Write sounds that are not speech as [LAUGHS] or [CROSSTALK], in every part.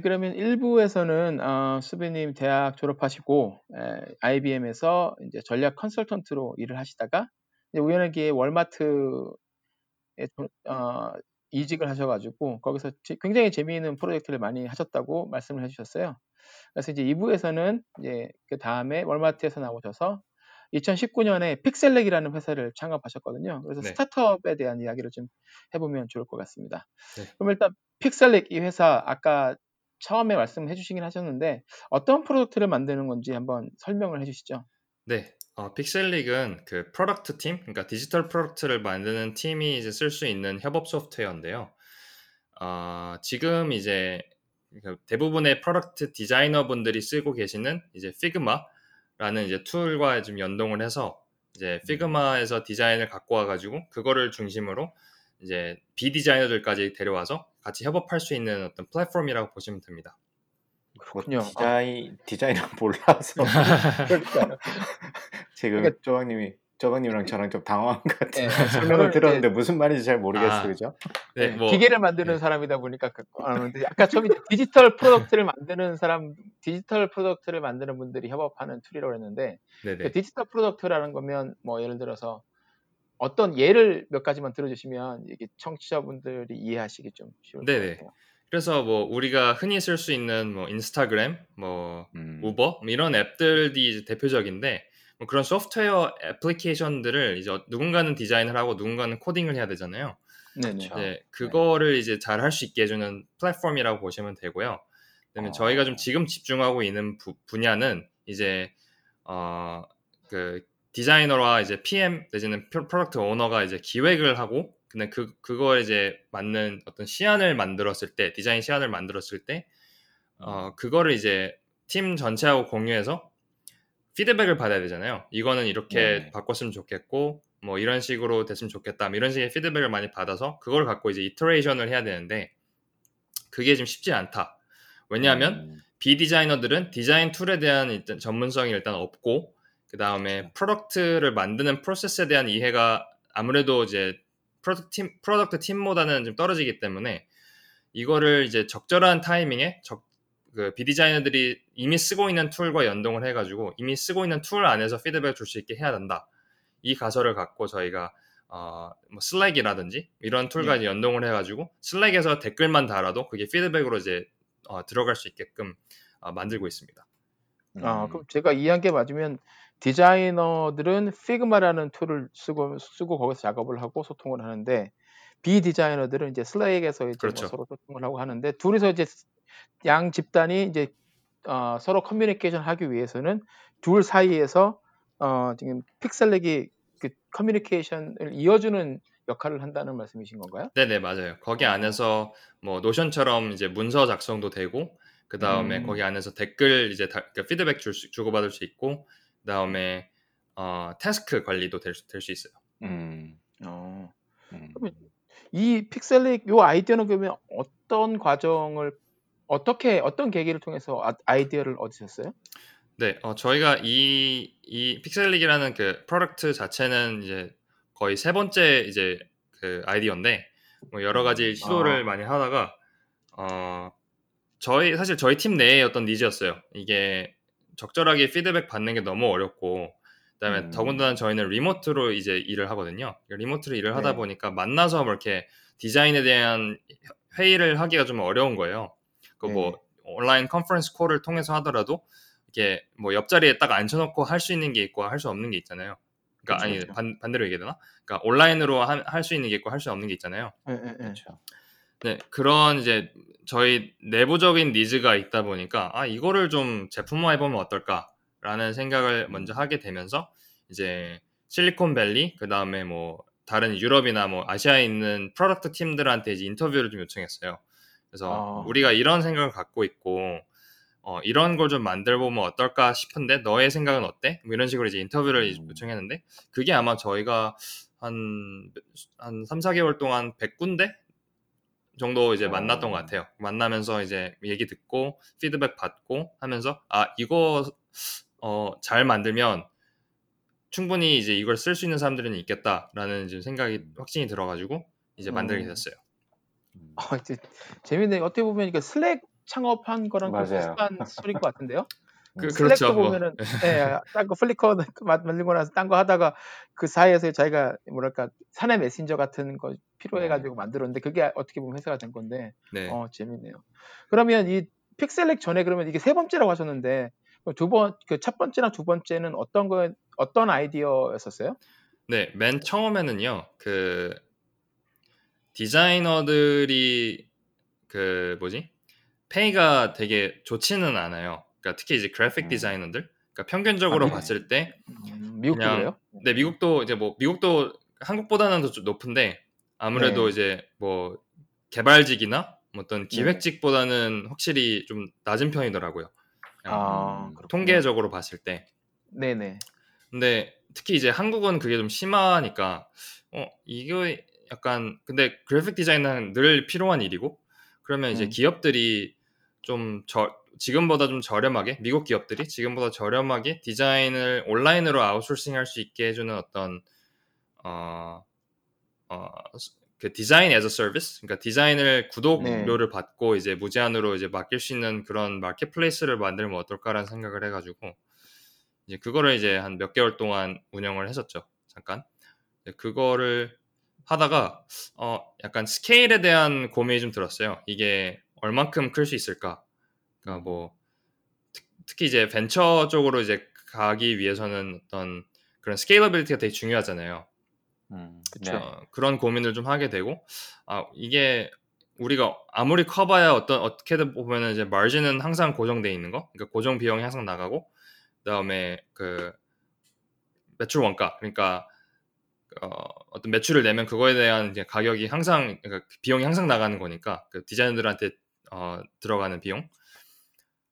네, 그러면 1부에서는 어, 수빈님 대학 졸업하시고 에, IBM에서 이제 전략 컨설턴트로 일을 하시다가 우연하게 월마트에 도- 어, 이직을 하셔가지고 거기서 지- 굉장히 재미있는 프로젝트를 많이 하셨다고 말씀을 해주셨어요. 그래서 이제 2부에서는 이제 그 다음에 월마트에서 나오셔서 2019년에 픽셀렉이라는 회사를 창업하셨거든요. 그래서 네. 스타트업에 대한 이야기를 좀 해보면 좋을 것 같습니다. 네. 그럼 일단 픽셀릭 이 회사 아까 처음에 말씀해 주시긴 하셨는데 어떤 product를 만드는 건지 한번 설명을 해 주시죠. 네, 어, 픽셀릭은 그 product 팀, 그러니까 디지털 product를 만드는 팀이 이제 쓸 수 있는 협업 소프트웨어인데요. 어, 지금 이제 그 대부분의 product 디자이너 분들이 쓰고 계시는 이제 Figma라는 이제 tool과 좀 연동을 해서 이제 피그마에서 디자인을 갖고 와가지고 그거를 중심으로 이제 비디자이너들까지 데려와서 같이 협업할 수 있는 어떤 플랫폼이라고 보시면 됩니다. 그렇군요. 디자인 디자이너 [LAUGHS] 몰라서 [LAUGHS] 그러니까요. 지금 그러니까- 조박님이 조박님이랑 저랑 좀 당황한 것 같아요. 네, [LAUGHS] 설명을 들었는데 무슨 말인지 잘 모르겠어요, 아. 그죠? 네, 네, 뭐 기계를 만드는 네. 사람이다 보니까 그- 아는데 아까 처음에 디지털 product를 만드는 사람, 디지털 product를 만드는 분들이 협업하는 툴이라고 했는데 네네. 그 디지털 product라는 거면 뭐 예를 들어서 어떤 예를 몇 가지만 들어주시면 이게 청취자분들이 이해하시기 좀 쉬울 것 네네. 같아요. 그래서 뭐 우리가 흔히 쓸 수 있는 뭐 인스타그램, 뭐 음. 우버 뭐 이런 앱들이 이제 대표적인데 뭐 그런 소프트웨어 애플리케이션들을 이제 어- 누군가는 디자인을 하고 누군가는 코딩을 해야 되잖아요. 네네. 그렇죠. 네, 그거를 이제 잘 할 수 있게 해주는 플랫폼이라고 보시면 되고요. 그다음에 어. 저희가 좀 지금 집중하고 있는 부- 분야는 이제 어 그 디자이너와 이제 PM 내지는 pro- product owner가 이제 기획을 하고 근데 그 그거에 이제 맞는 어떤 시안을 만들었을 때 디자인 시안을 만들었을 때 어, 그거를 이제 팀 전체하고 공유해서 피드백을 받아야 되잖아요. 이거는 이렇게 네. 바꿨으면 좋겠고, 뭐 이런 식으로 됐으면 좋겠다. 뭐 이런 식의 피드백을 많이 받아서 그걸 갖고 이제 iteration을 해야 되는데 그게 좀 쉽지 않다. 왜냐하면 음. 비디자이너들은 디자인 툴에 대한 일단 전문성이 일단 없고 그 다음에 product를 만드는 프로세스에 대한 이해가 아무래도 이제 product 팀 product 팀보다는 좀 떨어지기 때문에 이거를 이제 적절한 타이밍에 적, 그 비디자이너들이 이미 쓰고 있는 툴과 연동을 해가지고 이미 쓰고 있는 툴 안에서 피드백을 줄수 있게 해야 된다. 이 가설을 갖고 저희가 어, 뭐 슬랙이라든지 이런 툴과 이제 연동을 해가지고 슬랙에서 댓글만 달아도 그게 피드백으로 이제 어, 들어갈 수 있게끔 어, 만들고 있습니다. 아, 음. 그럼 제가 이해한 게 맞으면 디자이너들은 피그마라는 툴을 쓰고 쓰고 거기서 작업을 하고 소통을 하는데 비디자이너들은 이제 슬랙에서 이제 뭐 그렇죠. 서로 소통을 하고 하는데 둘이서 이제 양 집단이 이제 어, 서로 커뮤니케이션 하기 위해서는 둘 사이에서 어, 지금 픽셀릭이 그 커뮤니케이션을 이어주는 역할을 한다는 말씀이신 건가요? 네네 맞아요. 거기 어. 안에서 뭐 노션처럼 이제 문서 작성도 되고 그 다음에 음. 거기 안에서 댓글 이제 다, 그 피드백 줄 수, 주고받을 수 있고 그 다음에 어, task 관리도 될 수 있어요. 음. 어. 음. 이 픽셀릭 요 아이디어는 그러면 어떤 과정을 어떻게 어떤 계기를 통해서 아, 아이디어를 얻으셨어요? 네, 어, 저희가 이, 이 픽셀릭이라는 그 product 자체는 이제 거의 세 번째 이제 그 아이디어인데 뭐 여러 가지 시도를 아. 많이 하다가 어, 저희 사실 저희 팀 내의 어떤 니즈였어요. 이게 적절하게 피드백 받는 게 너무 어렵고 그다음에 음. 더군다나 저희는 리모트로 이제 일을 하거든요. 리모트로 일을 하다 네. 보니까 만나서 뭐 이렇게 디자인에 대한 회의를 하기가 좀 어려운 거예요. 그뭐 네. 온라인 컨퍼런스 콜을 통해서 하더라도 이게 뭐 옆자리에 딱 앉혀놓고 할 수 있는 게 있고 할 수 없는 게 있잖아요. 그러니까 그쵸, 아니. 반, 반대로 얘기해야 되나? 그러니까 온라인으로 할 수 있는 게 있고 할 수 없는 게 있잖아요. 예. 그렇죠. 네, 그런 이제 저희 내부적인 needs가 있다 보니까 아 이거를 좀 제품화해 보면 어떨까라는 생각을 먼저 하게 되면서 이제 실리콘밸리 그 다음에 뭐 다른 유럽이나 뭐 아시아에 있는 product 팀들한테 이제 인터뷰를 좀 요청했어요. 그래서 아. 우리가 이런 생각을 갖고 있고 어, 이런 걸 좀 만들어보면 어떨까 싶은데 너의 생각은 어때? 뭐 이런 식으로 이제 인터뷰를 음. 요청했는데 그게 아마 저희가 한, 한 3, 4개월 동안 100군데 정도 이제 어. 만났던 것 같아요. 만나면서 이제 얘기 듣고 피드백 받고 하면서 아 이거 어, 잘 만들면 충분히 이제 이걸 쓸 수 있는 사람들은 있겠다라는 지금 생각이 확신이 들어가지고 이제 만들게 음. 됐어요. 음. 어, 이제 재밌네. 어떻게 보면 이게 슬랙 창업한 거랑. 비슷한 스토리인 것 같은데요. 그, 슬랙도 그렇죠. 뭐. 보면은 [LAUGHS] 예, 딴거 플리커 만들고 나서 딴 거 하다가 그 사이에서 자기가 뭐랄까 사내 메신저 같은 거 필요해가지고 만들었는데 그게 어떻게 보면 회사가 된 건데 네. 어 재밌네요. 그러면 이 픽셀릭 전에 그러면 이게 세 번째라고 하셨는데 두 번 그 첫 번째나 두 번째는 어떤 거 어떤 아이디어였었어요? 네, 맨 처음에는요, 그 디자이너들이 그 뭐지 페이가 되게 좋지는 않아요. 그러니까 특히 이제 그래픽 음. 디자이너들, 그러니까 평균적으로 아, 네. 봤을 때, 음, 미국도 그냥- 그래요? 네 미국도 이제 뭐 미국도 한국보다는 더좀 높은데 아무래도 네. 이제 뭐 개발직이나 뭐 어떤 네. 기획직보다는 확실히 좀 낮은 편이더라고요. 아, 음. 통계적으로 봤을 때. 네네. 근데 특히 이제 한국은 그게 좀 심하니까 어 이거 약간 근데 그래픽 디자인은 늘 필요한 일이고 그러면 이제 음. 기업들이 좀 저, 지금보다 좀 저렴하게 미국 기업들이 지금보다 저렴하게 디자인을 온라인으로 아웃소싱 할 수 있게 해주는 어떤 어, 어, 그 디자인 에서 서비스 그러니까 디자인을 구독료를 받고 이제 무제한으로 이제 맡길 수 있는 그런 마켓플레이스를 만들면 어떨까라는 생각을 해가지고 이제 그거를 이제 한 몇 개월 동안 운영을 했었죠 잠깐. 그거를 하다가 어 약간 스케일에 대한 고민이 좀 들었어요. 이게 얼만큼 클 수 있을까 그러니까 뭐 특- 특히 이제 벤처 쪽으로 이제 가기 위해서는 어떤 그런 scalability가 되게 중요하잖아요 음, 그쵸. 네. 어, 그런 고민을 좀 하게 되고 아 이게 우리가 아무리 커봐야 어떤 어떻게든 보면은 이제 마진은 항상 고정돼 있는 거 그러니까 고정 비용이 항상 나가고 그다음에 그 매출 원가 그러니까 어, 어떤 매출을 내면 그거에 대한 이제 가격이 항상 그러니까 비용이 항상 나가는 거니까 그 디자이너들한테 어, 들어가는 비용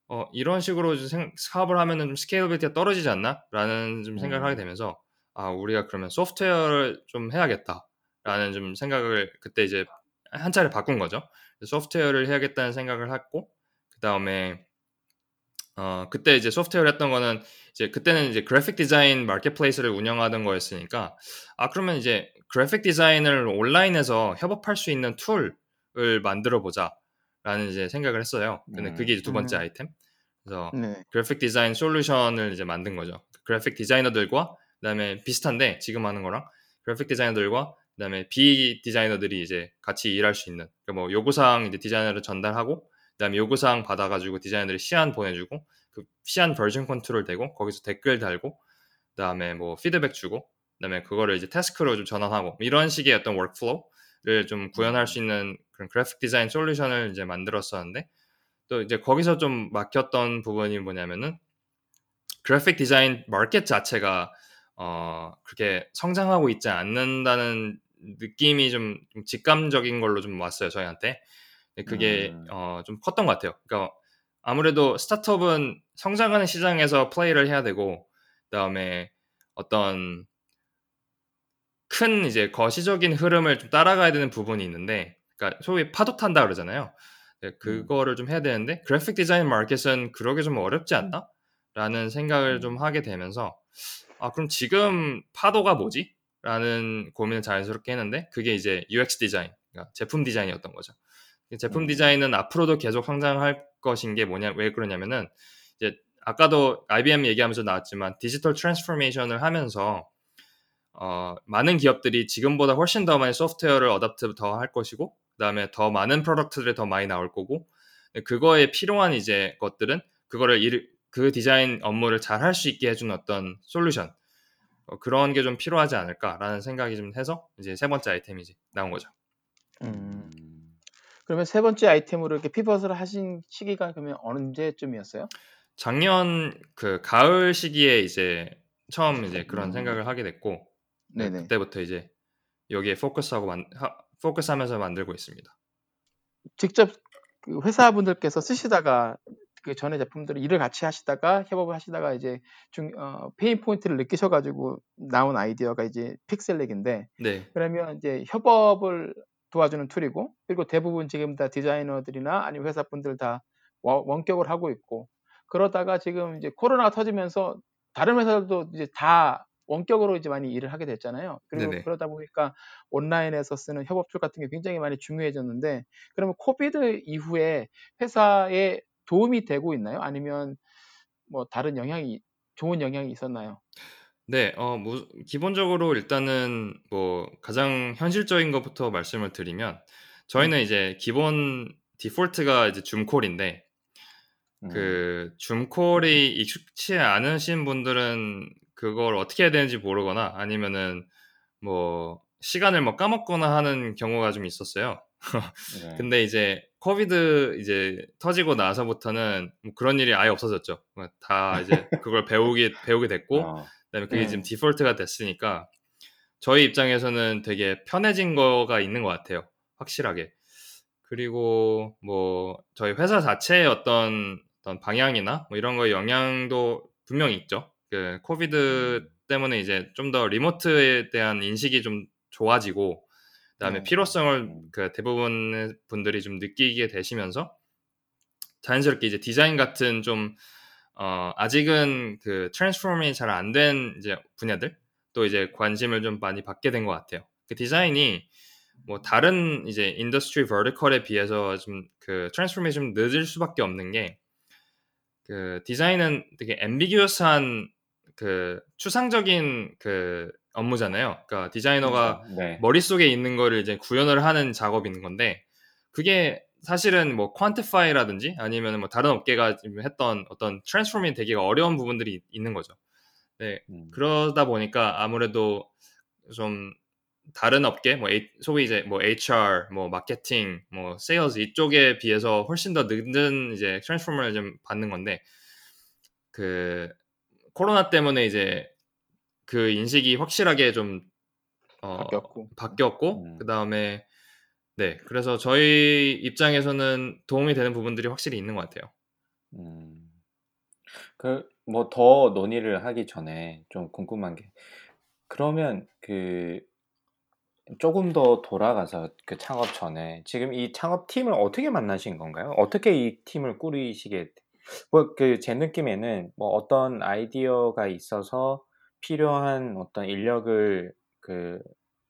어, 이런 식으로 생- 사업을 하면은 좀 scalability가 떨어지지 않나?라는 좀 생각을 음. 하게 되면서 아 우리가 그러면 소프트웨어를 좀 해야겠다라는 좀 생각을 그때 이제 한 차례 바꾼 거죠. 소프트웨어를 해야겠다는 생각을 했고 그 다음에 어 그때 이제 소프트웨어를 했던 거는 이제 그때는 이제 그래픽 디자인 marketplace를 운영하던 거였으니까 아 그러면 이제 그래픽 디자인을 온라인에서 협업할 수 있는 툴을 만들어 보자 라는 이제 생각을 했어요. 근데 음. 그게 이제 두 번째 음. 아이템. 그래서 네. 그래픽 디자인 솔루션을 이제 만든 거죠. 그래픽 디자이너들과 그다음에 비슷한데 지금 하는 거랑 그래픽 디자이너들과 그다음에 비 디자이너들이 이제 같이 일할 수 있는 그러니까 뭐 요구사항 이제 디자이너를 전달하고 그다음에 요구사항 받아가지고 디자이너들이 시안 보내주고 그 시안 버전 컨트롤 되고 거기서 댓글 달고 그다음에 뭐 피드백 주고 그다음에 그거를 이제 task로 좀 전환하고 이런 식의 어떤 workflow를 좀 구현할 수 있는 그런 그래픽 디자인 솔루션을 이제 만들었었는데 또 이제 거기서 좀 막혔던 부분이 뭐냐면은 그래픽 디자인 마켓 자체가 어 그렇게 성장하고 있지 않는다는 느낌이 좀, 좀 직감적인 걸로 좀 왔어요 저희한테 그게 음. 어, 좀 컸던 것 같아요 그러니까 아무래도 스타트업은 성장하는 시장에서 플레이를 해야 되고 그다음에 어떤 큰 이제 거시적인 흐름을 좀 따라가야 되는 부분이 있는데 그러니까 소위 파도 탄다 그러잖아요 네, 그거를 좀 해야 되는데 그래픽 디자인 마켓은 그러기 좀 어렵지 않나? 라는 생각을 음. 좀 하게 되면서 아 그럼 지금 파도가 뭐지? 라는 고민을 자연스럽게 했는데 그게 이제 UX 디자인, 그러니까 제품 디자인이었던 거죠. 제품 음. 디자인은 앞으로도 계속 성장할 것인 게 뭐냐 왜 그러냐면은 이제 아까도 IBM 얘기하면서 나왔지만 digital transformation을 하면서 어, 많은 기업들이 지금보다 훨씬 더 많이 소프트웨어를 adopt 더 할 것이고 그다음에 더 많은 product들이 더 많이 나올 거고 그거에 필요한 이제 것들은 그거를 일, 그 디자인 업무를 잘 할 수 있게 해주는 어떤 솔루션 어, 그런 게 좀 필요하지 않을까라는 생각이 좀 해서 이제 세 번째 아이템이 이제 나온 거죠. 음. 음. 그러면 세 번째 아이템으로 이렇게 pivot을 하신 시기가 그러면 언제쯤이었어요? 작년 그 가을 시기에 이제 처음 이제 그런 음. 생각을 하게 됐고 네, 네네. 그때부터 이제 여기에 포커스하고 만, 하, 포커스하면서 만들고 있습니다. 직접 그 회사분들께서 쓰시다가 그 전에 제품들을 일을 같이 하시다가 협업을 하시다가 이제 중, 어, pain point를 느끼셔가지고 나온 아이디어가 이제 픽셀릭인데 네, 그러면 이제 협업을 도와주는 툴이고 그리고 대부분 지금 다 디자이너들이나 아니면 회사분들 다 원- 원격을 하고 있고 그러다가 지금 이제 코로나가 터지면서 다른 회사들도 이제 다 원격으로 이제 많이 일을 하게 됐잖아요. 그리고 네네. 그러다 보니까 온라인에서 쓰는 협업 툴 같은 게 굉장히 많이 중요해졌는데 그러면 COVID 이후에 회사에 도움이 되고 있나요? 아니면 뭐 다른 영향이 좋은 영향이 있었나요? 네, 어, 뭐, 기본적으로 일단은 뭐 가장 현실적인 것부터 말씀을 드리면 저희는 이제 기본 디폴트가 이제 줌콜인데 음. 그 줌콜이 익숙치 않으신 분들은 그걸 어떻게 해야 되는지 모르거나 아니면은 뭐 시간을 뭐 까먹거나 하는 경우가 좀 있었어요. [LAUGHS] 네. 근데 이제 코비드 이제 터지고 나서부터는 뭐 그런 일이 아예 없어졌죠. 뭐다 이제 [LAUGHS] 그걸 배우게 배우게 됐고 어, 그다음에 그게 네. 지금 디폴트가 됐으니까 저희 입장에서는 되게 편해진 거가 있는 것 같아요. 확실하게. 그리고 뭐 저희 회사 자체의 어떤 어떤 방향이나 뭐 이런 거에 영향도 분명히 있죠. 그 코비드 음. 때문에 이제 좀 더 리모트에 대한 인식이 좀 좋아지고 그다음에 네. 필요성을 음. 그 대부분의 분들이 좀 느끼게 되시면서 자연스럽게 이제 디자인 같은 좀 어, 아직은 그 트랜스포밍이 잘 안 된 이제 분야들 또 이제 관심을 좀 많이 받게 된 것 같아요. 그 디자인이 뭐 다른 이제 industry vertical에 비해서 좀 그 transforming이 좀 늦을 수밖에 없는 게 그 디자인은 되게 ambiguous한 그 추상적인 그 업무잖아요. 그러니까 디자이너가 그렇죠. 네. 머릿속에 있는 거를 이제 구현을 하는 작업인 건데 그게 사실은 뭐 quantify라든지 아니면 뭐 다른 업계가 했던 어떤 transforming이 되기가 어려운 부분들이 있는 거죠. 네, 음. 그러다 보니까 아무래도 좀 다른 업계, 뭐 A- 소위 이제 뭐 HR, 뭐 마케팅, 뭐 세일즈 이쪽에 비해서 훨씬 더 늦은 이제 transform을 좀 받는 건데 그 코로나 때문에 이제 그 인식이 확실하게 좀 어, 바뀌었고. 바뀌었고 음. 그 다음에 네 그래서 저희 입장에서는 도움이 되는 부분들이 확실히 있는 것 같아요. 음. 그, 뭐, 더 논의를 하기 전에 좀 궁금한 게, 그러면 그, 조금 더 돌아가서 그 창업 전에, 지금 이 창업 팀을 어떻게 만나신 건가요? 어떻게 이 팀을 꾸리시게, 뭐, 그, 제 느낌에는 뭐 어떤 아이디어가 있어서 필요한 어떤 인력을 그,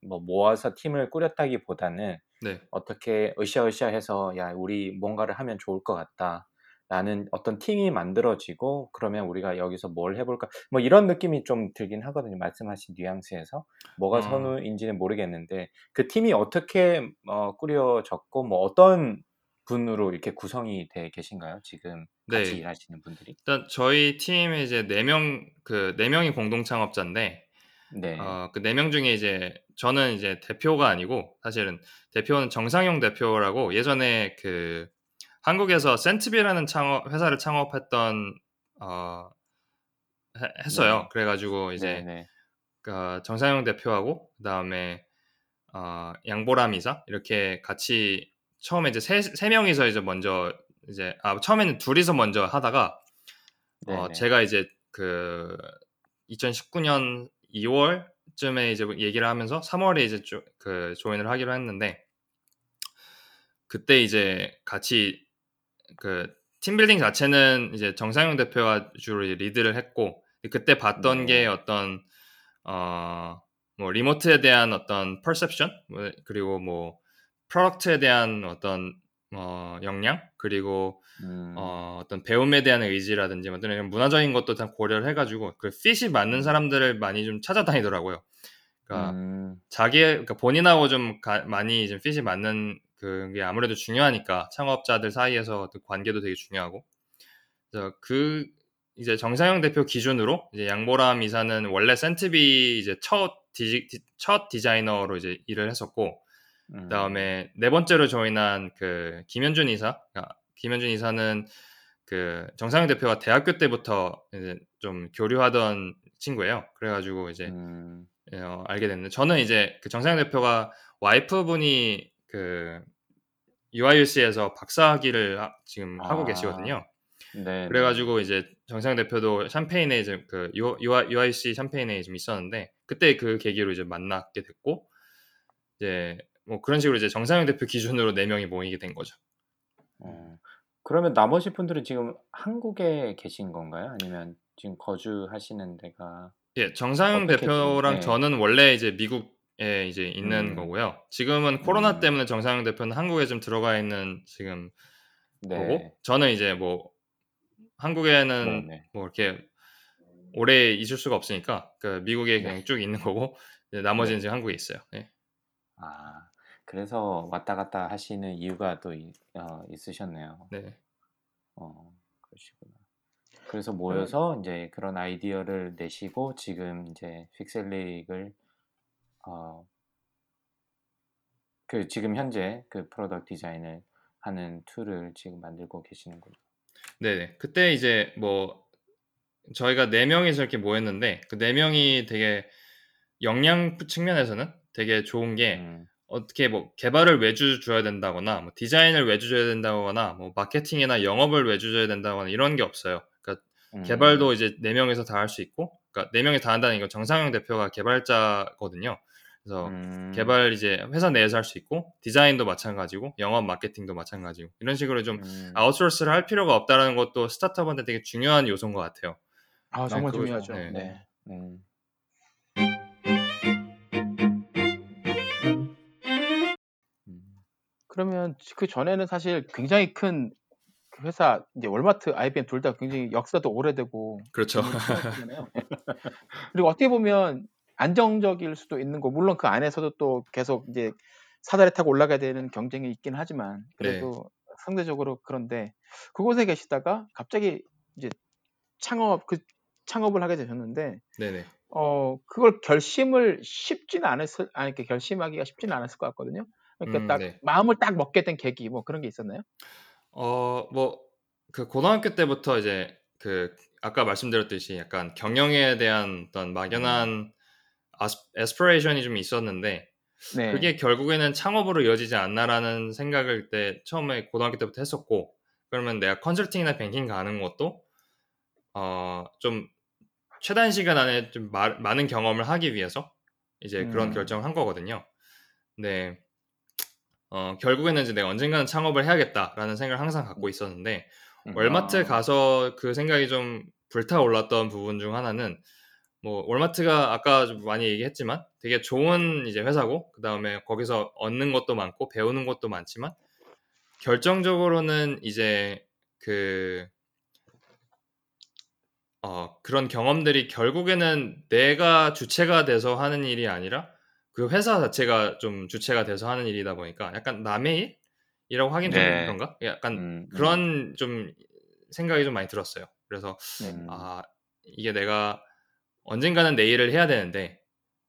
뭐 모아서 팀을 꾸렸다기보다는 네, 어떻게 으쌰으쌰 해서 야 우리 뭔가를 하면 좋을 것 같다 라는 어떤 팀이 만들어지고 그러면 우리가 여기서 뭘 해볼까? 뭐 이런 느낌이 좀 들긴 하거든요. 말씀하신 뉘앙스에서. 뭐가 어. 선우인지는 모르겠는데 그 팀이 어떻게 어, 꾸려졌고 뭐 어떤 분으로 이렇게 구성이 돼 계신가요 지금 같이 네. 일하시는 분들이 일단 저희 팀에 이제 네 명 그 네 명이 공동 창업자인데 네 어, 그 네 명 중에 이제 저는 이제 대표가 아니고 사실은 대표는 정상용 대표라고 예전에 그 한국에서 센트비라는 창업 회사를 창업했던 어 해- 했어요. 네. 그래가지고 이제 네네 그 정상용 대표하고 그 다음에 어, 양보람 이사 이렇게 같이 처음에 이제 세, 세 명이서 이제 먼저 이제 아 처음에는 둘이서 먼저 하다가 어, 네네. 제가 이제 그 2019년 2월쯤에 이제 얘기를 하면서 3월에 이제 조, 그 조인을 하기로 했는데 그때 이제 같이 그 team building 자체는 이제 정상영 대표가 주로 리드를 했고 그때 봤던 네. 게 어떤 어 뭐 remote에 대한 어떤 perception 그리고 뭐 product에 대한 어떤 어 역량 그리고 음, 어, 어떤 배움에 대한 의지라든지 어떤 이런 문화적인 것도 다 고려를 해가지고 그 핏이 맞는 음. 사람들을 많이 좀 찾아다니더라고요. 그러니까 음, 자기 그러니까 본인하고 좀 가- 많이 좀 핏이 맞는 그게 아무래도 중요하니까 창업자들 사이에서 관계도 되게 중요하고 그래서 그 이제 정상영 대표 기준으로 이제 양보람 이사는 원래 센트비 이제 첫, 디, 디- 첫 디자이너로 이제 일을 했었고 음, 그다음에 네 번째로 조인한 그 김현준 이사, 그러니까 김현준 이사는 그 정상영 대표가 대학교 때부터 이제 좀 교류하던 친구예요. 그래가지고 이제 음, 어, 알게 됐는데 저는 이제 그 정상영 대표가 와이프분이 그 UIUC에서 박사학위를 하- 지금 하고 아. 계시거든요. 네. 그래가지고 이제 정상 대표도 샴페인에 이제 그 UI, UIC 샴페인에 좀 있었는데 그때 그 계기로 이제 만나게 됐고 이제 뭐 그런 식으로 이제 정상영 대표 기준으로 네 명이 모이게 된 거죠. 어, 그러면 나머지 분들은 지금 한국에 계신 건가요? 아니면 지금 거주하시는 데가 예, 정상영 대표랑 네. 저는 원래 이제 미국에 이제 있는 음. 거고요. 지금은 코로나 음. 때문에 정상영 대표는 한국에 좀 들어가 있는 지금 네. 거고 저는 이제 뭐 한국에는 네, 네. 뭐 이렇게 오래 있을 수가 없으니까 그 미국에 그냥 쭉 있는 거고 나머지는 네. 지금 한국에 있어요. 네. 아, 그래서 왔다 갔다 하시는 이유가 또 이- 어, 있으셨네요. 네. 어, 그러시구나. 그래서 모여서 이제 그런 아이디어를 내시고 지금 이제 픽셀릭을 어, 그 지금 현재 그 product 디자인을 하는 툴을 지금 만들고 계시는군요. 네네. 그때 이제 뭐 저희가 네 명이서 이렇게 모였는데 그 네 명이 되게 역량 측면에서는 되게 좋은 게 음, 어떻게 뭐 개발을 외주 줘야 된다거나 뭐 디자인을 외주 줘야 된다거나 뭐 마케팅이나 영업을 외주 줘야 된다거나 이런 게 없어요. 그러니까 음, 개발도 이제 네 명이서 다 할 수 있고, 그러니까 네 명이 다 한다는 거 정상영 대표가 개발자거든요. 그래서 음, 개발 이제 회사 내에서 할 수 있고 디자인도 마찬가지고 영업 마케팅도 마찬가지고 이런 식으로 좀 음, 아웃소스를 할 필요가 없다라는 것도 스타트업한테 되게 중요한 요소인 것 같아요. 아 정말 중요하죠. 네. 네. 그러면 그 전에는 사실 굉장히 큰그 회사 이제 월마트, IBM 둘 다 굉장히 역사도 오래되고 그렇죠. [LAUGHS] 그리고 어떻게 보면 안정적일 수도 있는 거 물론 그 안에서도 또 계속 이제 사다리 타고 올라가야 되는 경쟁이 있긴 하지만 그래도 상대적으로 그런데 그곳에 계시다가 갑자기 이제 창업 그 창업을 하게 되셨는데 네네. 어 그걸 결심을 쉽지는 않았을 아니 이렇게 결심하기가 쉽지는 않았을 것 같거든요. 그러니까 음, 딱 네. 마음을 딱 먹게 된 계기 뭐 그런 게 있었나요? 어, 뭐, 그 고등학교 때부터 이제 그 아까 말씀드렸듯이 약간 경영에 대한 어떤 막연한 아스, 에스피레이션이 좀 있었는데 네. 그게 결국에는 창업으로 이어지지 않나라는 생각을 그때 처음에 고등학교 때부터 했었고 그러면 내가 컨설팅이나 뱅킹 가는 것도 어, 좀 최단 시간 안에 좀 마- 많은 경험을 하기 위해서 이제 그런 음. 결정을 한 거거든요. 근데 어, 결국에는 이제 내가 언젠가는 창업을 해야겠다라는 생각을 항상 갖고 있었는데 음, 월마트 아. 가서 그 생각이 좀 불타올랐던 부분 중 하나는 뭐 월마트가 아까 좀 많이 얘기했지만 되게 좋은 이제 회사고 그 다음에 거기서 얻는 것도 많고 배우는 것도 많지만 결정적으로는 이제 그 어, 그런 경험들이 결국에는 내가 주체가 돼서 하는 일이 아니라 그 회사 자체가 좀 주체가 돼서 하는 일이다 보니까 약간 남의 일이라고 하긴 좀 네. 그런가? 약간 음, 그런 좀 생각이 좀 많이 들었어요. 그래서 네. 음, 아 이게 내가 언젠가는 내 일을 해야 되는데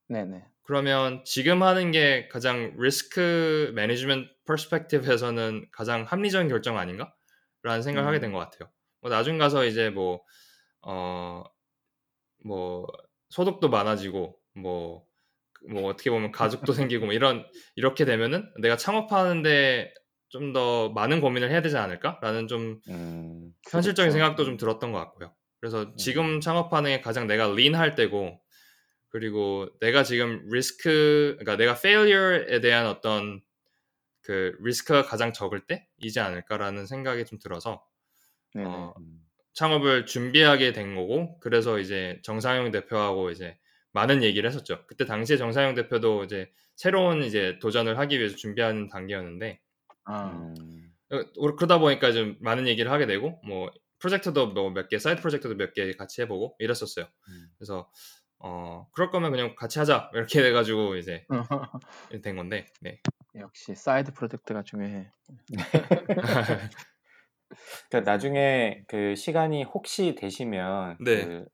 네네. 그러면 지금 하는 게 가장 리스크 매니지먼트 퍼스펙티브에서는 가장 합리적인 결정 아닌가? 라는 생각을 하게 음. 된것 같아요. 뭐 나중 가서 이제 뭐, 어, 뭐, 소득도 많아지고, 뭐, 뭐 어떻게 보면 가족도 생기고, 뭐 이런, 이렇게 되면은 내가 창업하는데 좀 더 많은 고민을 해야 되지 않을까? 라는 좀 음, 현실적인 그렇죠. 생각도 좀 들었던 것 같고요. 그래서 지금 창업하는 게 가장 내가 린할 때고 그리고 내가 지금 리스크 그러니까 내가 failure에 대한 어떤 그 리스크가 가장 적을 때이지 않을까라는 생각이 좀 들어서. 어, 음, 창업을 준비하게 된 거고 그래서 이제 정상영 대표하고 이제 많은 얘기를 했었죠. 그때 당시에 정상영 대표도 이제 새로운 이제 도전을 하기 위해서 준비하는 단계였는데 아, 음, 어, 그러다 보니까 좀 많은 얘기를 하게 되고 뭐 프로젝트도 뭐 몇 개 사이드 프로젝트도 몇 개 같이 해보고 이랬었어요. 음. 그래서 어 그럴 거면 그냥 같이 하자 이렇게 [LAUGHS] 돼가지고 이제 [LAUGHS] 된 건데 네. 역시 사이드 프로젝트가 중요해. [LAUGHS] 그러니까 나중에 그 시간이 혹시 되시면 네. 그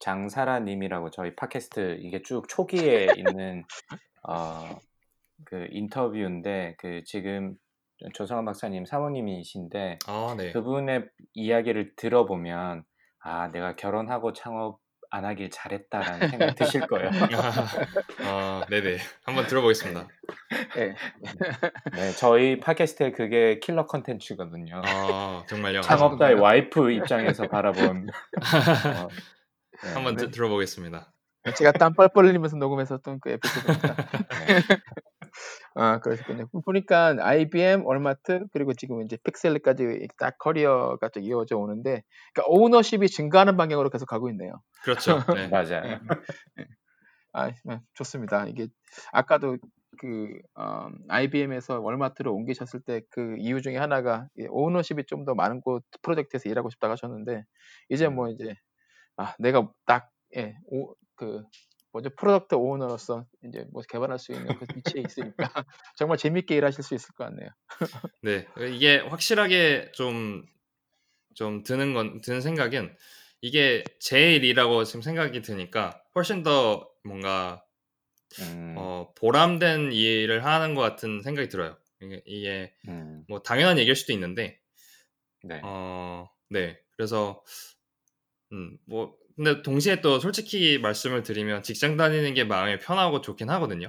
장사라님이라고 저희 팟캐스트 이게 쭉 초기에 [LAUGHS] 있는 어, 그 인터뷰인데 그 지금 조성환 박사님 사모님이신데 아 네. 그분의 이야기를 들어보면 아 내가 결혼하고 창업 안 하길 잘했다라는 생각 드실 거예요. [LAUGHS] 아, 네네. 한번 들어보겠습니다. 예. 네, 저희 팟캐스트에 그게 킬러 컨텐츠거든요. 아, 정말요? 창업자의 와이프 입장에서 바라본 어, 네. 한번 드- 들어보겠습니다. 제가 땀 뻘뻘 흘리면서 녹음했었던 그 에피소드입니다. 네. [LAUGHS] 아, 그러셨군요. 보니까 IBM, 월마트, 그리고 지금 이제 픽셀릭까지 딱 커리어가 좀 이어져 오는데, 그러니까 ownership이 증가하는 방향으로 계속 가고 있네요. 그렇죠. [LAUGHS] 네. 맞아요. 아, 네, 좋습니다. 이게 아까도 그 IBM에서 월마트로 옮기셨을 때 그 이유 중에 하나가 이 ownership이 좀 더 많은 곳 프로젝트에서 일하고 싶다고 하셨는데 이제 뭐 이제 아 내가 딱 예, 오, 그 뭐죠 product owner로서 이제 뭐 개발할 수 있는 그 위치에 있으니까 [LAUGHS] 정말 재밌게 일하실 수 있을 것 같네요. 네. 이게 확실하게 좀, 좀 드는 건, 드는 생각은 이게 제 일이라고 지금 생각이 드니까 훨씬 더 뭔가, 음, 어, 보람된 일을 하는 것 같은 생각이 들어요. 이게, 이게 음, 뭐 당연한 얘기일 수도 있는데, 네. 어, 네. 그래서, 음, 뭐, 근데 동시에 또 솔직히 말씀을 드리면 직장 다니는 게 마음이 편하고 좋긴 하거든요.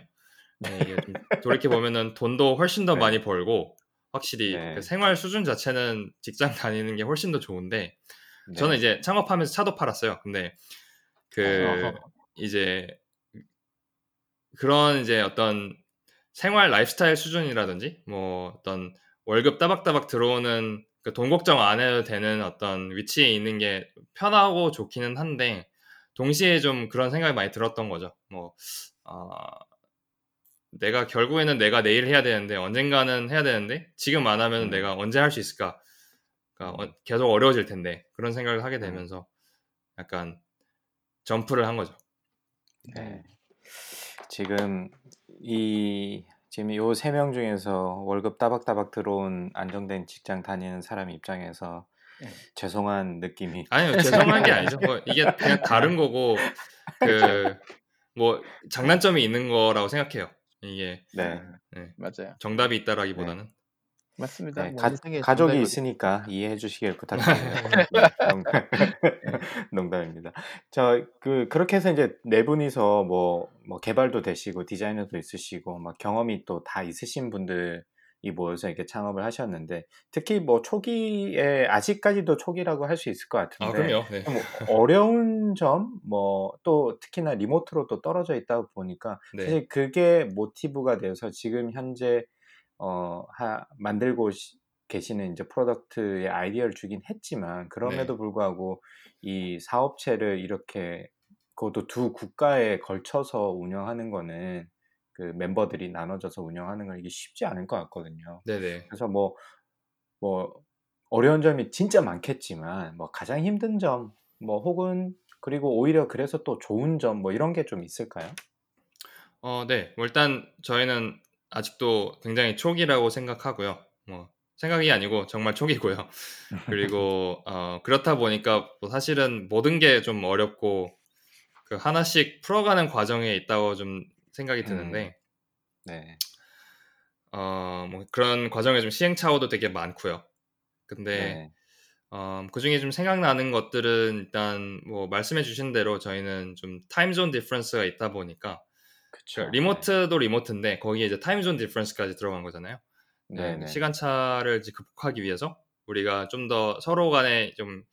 네, 이게 좀 [LAUGHS] 돌이켜 보면은 돈도 훨씬 더 네. 많이 벌고, 확실히 네. 그 생활 수준 자체는 직장 [LAUGHS] 다니는 게 훨씬 더 좋은데, 네. 저는 이제 창업하면서 차도 팔았어요. 근데 그 어허. 이제 그런 이제 어떤 생활 라이프스타일 수준이라든지 뭐 어떤 월급 따박따박 들어오는 그 돈 걱정 안 해도 되는 어떤 위치에 있는 게 편하고 좋기는 한데 동시에 좀 그런 생각이 많이 들었던 거죠. 뭐 어, 내가 결국에는 내가 내일 해야 되는데 언젠가는 해야 되는데 지금 안 하면 음. 내가 언제 할 수 있을까? 그러니까 어- 계속 어려워질 텐데 그런 생각을 하게 되면서 약간 점프를 한 거죠. 네. 지금 이 지금 요 세 명 중에서 월급 따박따박 들어온 안정된 직장 다니는 사람 입장에서 네. 죄송한 느낌이 아니요 [LAUGHS] 죄송한 게 아니죠. 뭐 이게 그냥 다른 거고 [LAUGHS] 그 뭐 장단점이 있는 거라고 생각해요. 이게 네. 맞아요. 정답이 있다라기보다는 맞습니다. 네, 뭐 가, 가족이 정답이- 있으니까 이해해 주시길 부탁드립니다. 네, 농담, [LAUGHS] 농담입니다. 저 그 그렇게 해서 이제 네 분이서 뭐, 뭐 개발도 되시고 디자이너도 있으시고 막 경험이 또 다 있으신 분들이 모여서 이렇게 창업을 하셨는데 특히 뭐 초기에 아직까지도 초기라고 할 수 있을 것 같은데 아 그럼요. 네. 좀 어려운 점, 뭐 또 특히나 remote로 또 떨어져 있다 보니까 네. 사실 그게 모티브가 돼서 지금 현재 어, 하, 만들고 시- 계시는 이제 product의 아이디어를 주긴 했지만 그럼에도 네. 불구하고 이 사업체를 이렇게 그것도 두 국가에 걸쳐서 운영하는 거는 그 멤버들이 나눠져서 운영하는 건 이게 쉽지 않을 것 같거든요. 네네. 그래서 뭐, 뭐, 어려운 점이 진짜 많겠지만, 뭐, 가장 힘든 점, 뭐, 혹은, 그리고 오히려 그래서 또 좋은 점, 뭐, 이런 게 좀 있을까요? 어, 네. 뭐 일단 저희는 아직도 굉장히 초기라고 생각하고요. 뭐 생각이 아니고 정말 초기고요. [LAUGHS] 그리고 어, 그렇다 보니까 뭐 사실은 모든 게 좀 어렵고 그 하나씩 풀어가는 과정에 있다고 좀 생각이 드는데 네. 어, 뭐 그런 과정에 좀 시행착오도 되게 많고요. 근데 네. 어, 그 중에 좀 생각나는 것들은 일단 뭐 말씀해 주신 대로 저희는 좀 time zone difference가 있다 보니까 그러니까 remote도 remote인데 거기에 이제 time zone difference까지 들어간 거잖아요. 네. 시간차를 이제 극복하기 위해서 우리가 좀 더 서로 간에 좀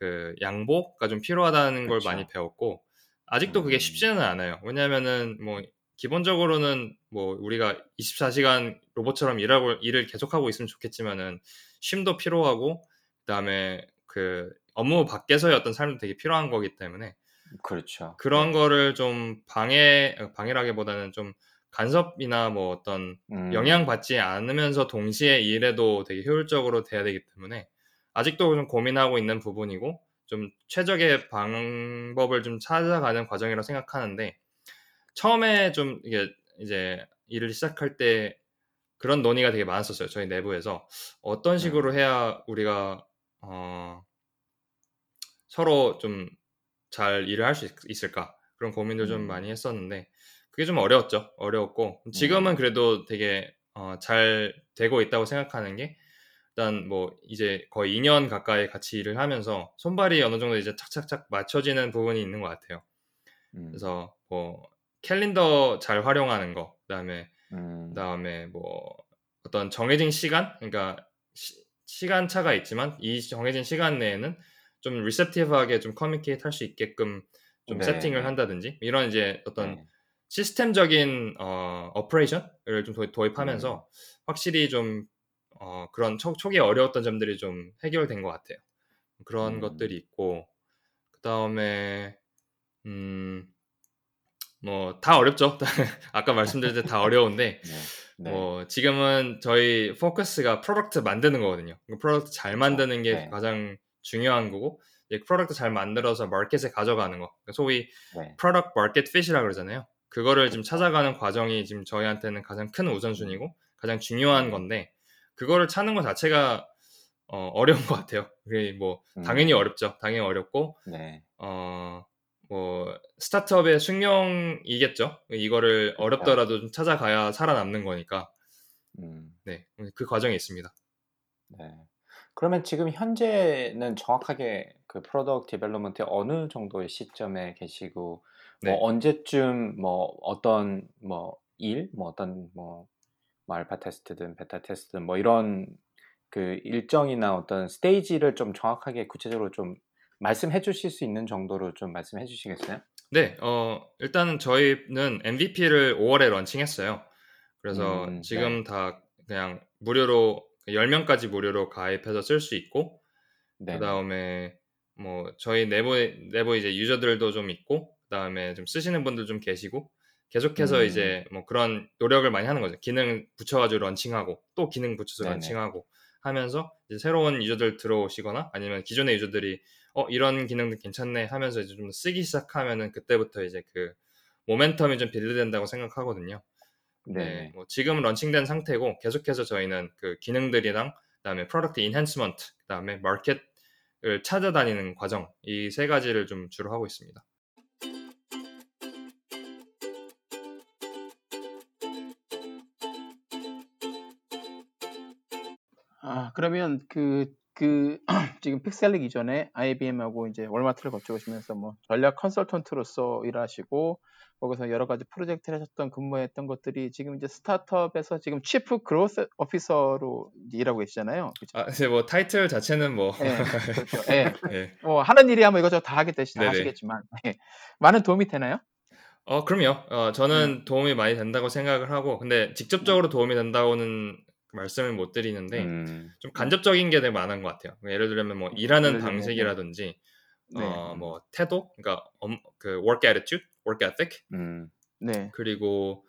그 양보가 좀 필요하다는 걸 그쵸. 많이 배웠고 아직도 그게 음. 쉽지는 않아요. 왜냐하면은 뭐 기본적으로는 뭐 우리가 24시간 로봇처럼 일하고 일을 계속하고 있으면 좋겠지만은 쉼도 필요하고 그다음에 그 업무 밖에서의 어떤 삶도 되게 필요한 거기 때문에 그렇죠. 그런 네. 거를 좀 방해 방해라기보다는 좀 간섭이나 뭐 어떤 음, 영향 받지 않으면서 동시에 일에도 되게 효율적으로 돼야 되기 때문에 아직도 좀 고민하고 있는 부분이고 좀 최적의 방법을 좀 찾아가는 과정이라고 생각하는데 처음에 좀 이게 이제 일을 시작할 때 그런 논의가 되게 많았었어요 저희 내부에서 어떤 식으로 해야 우리가 어 서로 좀 잘 일을 할 수 있을까 그런 고민도 좀 음. 많이 했었는데 그게 좀 어려웠죠 어려웠고 지금은 음. 그래도 되게 어, 잘 되고 있다고 생각하는 게 일단 뭐 이제 거의 2년 가까이 같이 일을 하면서 손발이 어느 정도 이제 착착착 맞춰지는 부분이 있는 것 같아요. 음. 그래서 뭐 캘린더 잘 활용하는 거, 그다음에 음. 그다음에 뭐 어떤 정해진 시간, 그러니까 시, 간 차가 있지만 이 정해진 시간 내에는 좀 receptive하게 좀 communicate 할 수 있게끔 좀 네. 세팅을 한다든지 이런 이제 어떤 네. 시스템적인 어, operation을 좀 도입, 도입하면서 음. 확실히 좀 어, 그런 초, 초기에 어려웠던 점들이 좀 해결된 것 같아요. 그런 음. 것들이 있고 그 다음에 음, 뭐 다 어렵죠. [LAUGHS] 아까 말씀드린 대로 다 [LAUGHS] 어려운데 네. 네. 뭐 지금은 저희 포커스가 product 만드는 거거든요. 그 product 잘 만드는 게 네. 가장 중요한 거고 이제 product 잘 만들어서 마켓에 가져가는 거. 그러니까 소위 네. product market fit이라 그러잖아요. 그거를 지금 찾아가는 과정이 지금 저희한테는 가장 큰 우선순위고 가장 중요한 네. 건데 그거를 찾는 것 자체가 어, 어려운 것 같아요. 그게 뭐 음. 당연히 어렵죠. 당연히 어렵고 네. 어, 뭐 스타트업의 숙명이겠죠. 이거를 그렇죠. 어렵더라도 좀 찾아가야 살아남는 거니까. 음. 네, 그 과정이 있습니다. 네. 그러면 지금 현재는 정확하게 그 product development의 어느 정도의 시점에 계시고 네. 뭐 언제쯤 뭐 어떤 뭐 일, 뭐 어떤 뭐, 뭐 알파 테스트든 베타 테스트든 뭐 이런 그 일정이나 어떤 스테이지를 좀 정확하게 구체적으로 좀 말씀해 주실 수 있는 정도로 좀 말씀해 주시겠어요? 네, 어, 일단은 저희는 MVP를 5월에 런칭했어요. 그래서 음, 지금 다 그냥 무료로 10명까지 무료로 가입해서 쓸 수 있고 네. 그다음에 뭐 저희 내부 내부 이제 유저들도 좀 있고 그다음에 좀 쓰시는 분들 좀 계시고 계속해서 음. 이제 뭐 그런 노력을 많이 하는 거죠. 기능 붙여가지고 런칭하고 또 기능 붙여서 네네. 런칭하고 하면서 이제 새로운 유저들 들어오시거나 아니면 기존의 유저들이 어 이런 기능도 괜찮네 하면서 이제 좀 쓰기 시작하면은 그때부터 이제 그 모멘텀이 좀 build된다고 생각하거든요. 네. 네, 뭐 지금 런칭된 상태고 계속해서 저희는 그 기능들이랑 그다음에 product enhancement 그다음에 마켓을 찾아다니는 과정 이 세 가지를 좀 주로 하고 있습니다. 아, 그러면 그, 그, [CLEARS THROAT] 지금 픽셀릭 이전에 IBM하고 이제 월마트를 거쳐오시면서 뭐 전략 컨설턴트로서 일하시고 거기서 여러 가지 프로젝트를 하셨던 근무했던 것들이 지금 이제 스타트업에서 지금 치프 그로스 오피서로 일하고 계시잖아요. 그죠? 아, 이제 뭐 타이틀 자체는 뭐 예, 그렇죠. 예. [LAUGHS] 예. 뭐 하는 일이 하면 이것저것 다 하게 되시, 다. 하시겠지만 예. 많은 도움이 되나요? 어, 그럼요. 어, 저는 도움이 많이 된다고 생각을 하고 근데 직접적으로 도움이 된다고는 말씀을 못 드리는데 음. 좀 간접적인 게 되게 많은 것 같아요. 예를 들면 뭐 일하는 들면 방식이라든지 네. 어, 뭐 태도, 그러니까 엄- 그 work attitude, work ethic 음. 네. 그리고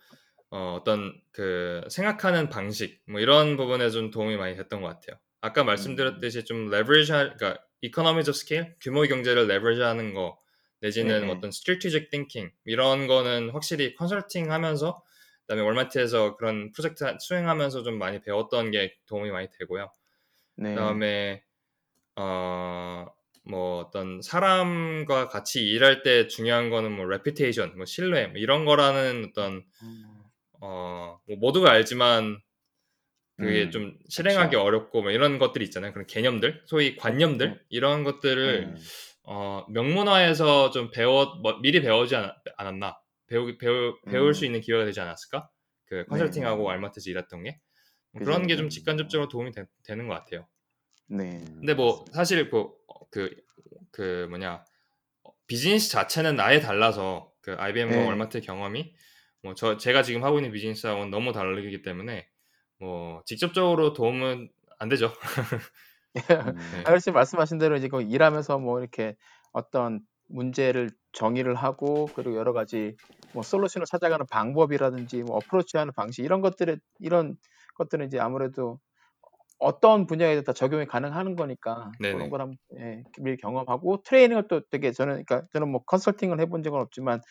어, 어떤 그 생각하는 방식 뭐 이런 부분에 좀 도움이 많이 됐던 것 같아요. 아까 말씀드렸듯이 좀 leverage, 할- 그러니까 economies of scale, 규모 경제를 leverage하는 거 내지는 네. 어떤 strategic thinking 이런 거는 확실히 컨설팅 하면서 그다음에 월마트에서 그런 프로젝트 수행하면서 좀 많이 배웠던 게 도움이 많이 되고요. 네. 그다음에 어, 뭐 어떤 사람과 같이 일할 때 중요한 거는 뭐 reputation, 뭐 신뢰 뭐 이런 거라는 어떤 음, 어, 뭐 모두가 알지만 그게 음, 좀 실행하기 그쵸. 어렵고 뭐 이런 것들이 있잖아요. 그런 개념들, 소위 관념들 네. 이런 것들을 음. 어, 명문화에서 좀 배워 뭐, 미리 배우지 않, 않았나 배우 배우 배울 음. 수 있는 기회가 되지 않았을까? 그 컨설팅하고 네. 알마트에서 일했던 게 뭐. 그런 게좀 음. 직간접적으로 도움이 되, 는것 같아요. 네. 근데 뭐 사실 그, 그, 그 뭐냐 어, 비즈니스 자체는 아예 달라서 그 IBM과 네. 월마트의 경험이 뭐 저 제가 지금 하고 있는 비즈니스하고는 너무 다르기 때문에 뭐 직접적으로 도움은 안 되죠. 음. [LAUGHS] 아저씨 말씀하신 대로 이제 그 일하면서 뭐 이렇게 어떤 문제를 정의를 하고 그리고 여러 가지 뭐 솔루션을 찾아가는 방법이라든지 뭐 어프로치하는 방식 이런 것들에 이런 것들은 이제 아무래도 어떤 분야에도 다 적용이 가능한 거니까 네네. 그런 걸 한번 예, 미리 경험하고 트레이닝을 또 되게 저는 그러니까 저는 뭐 컨설팅을 해본 적은 없지만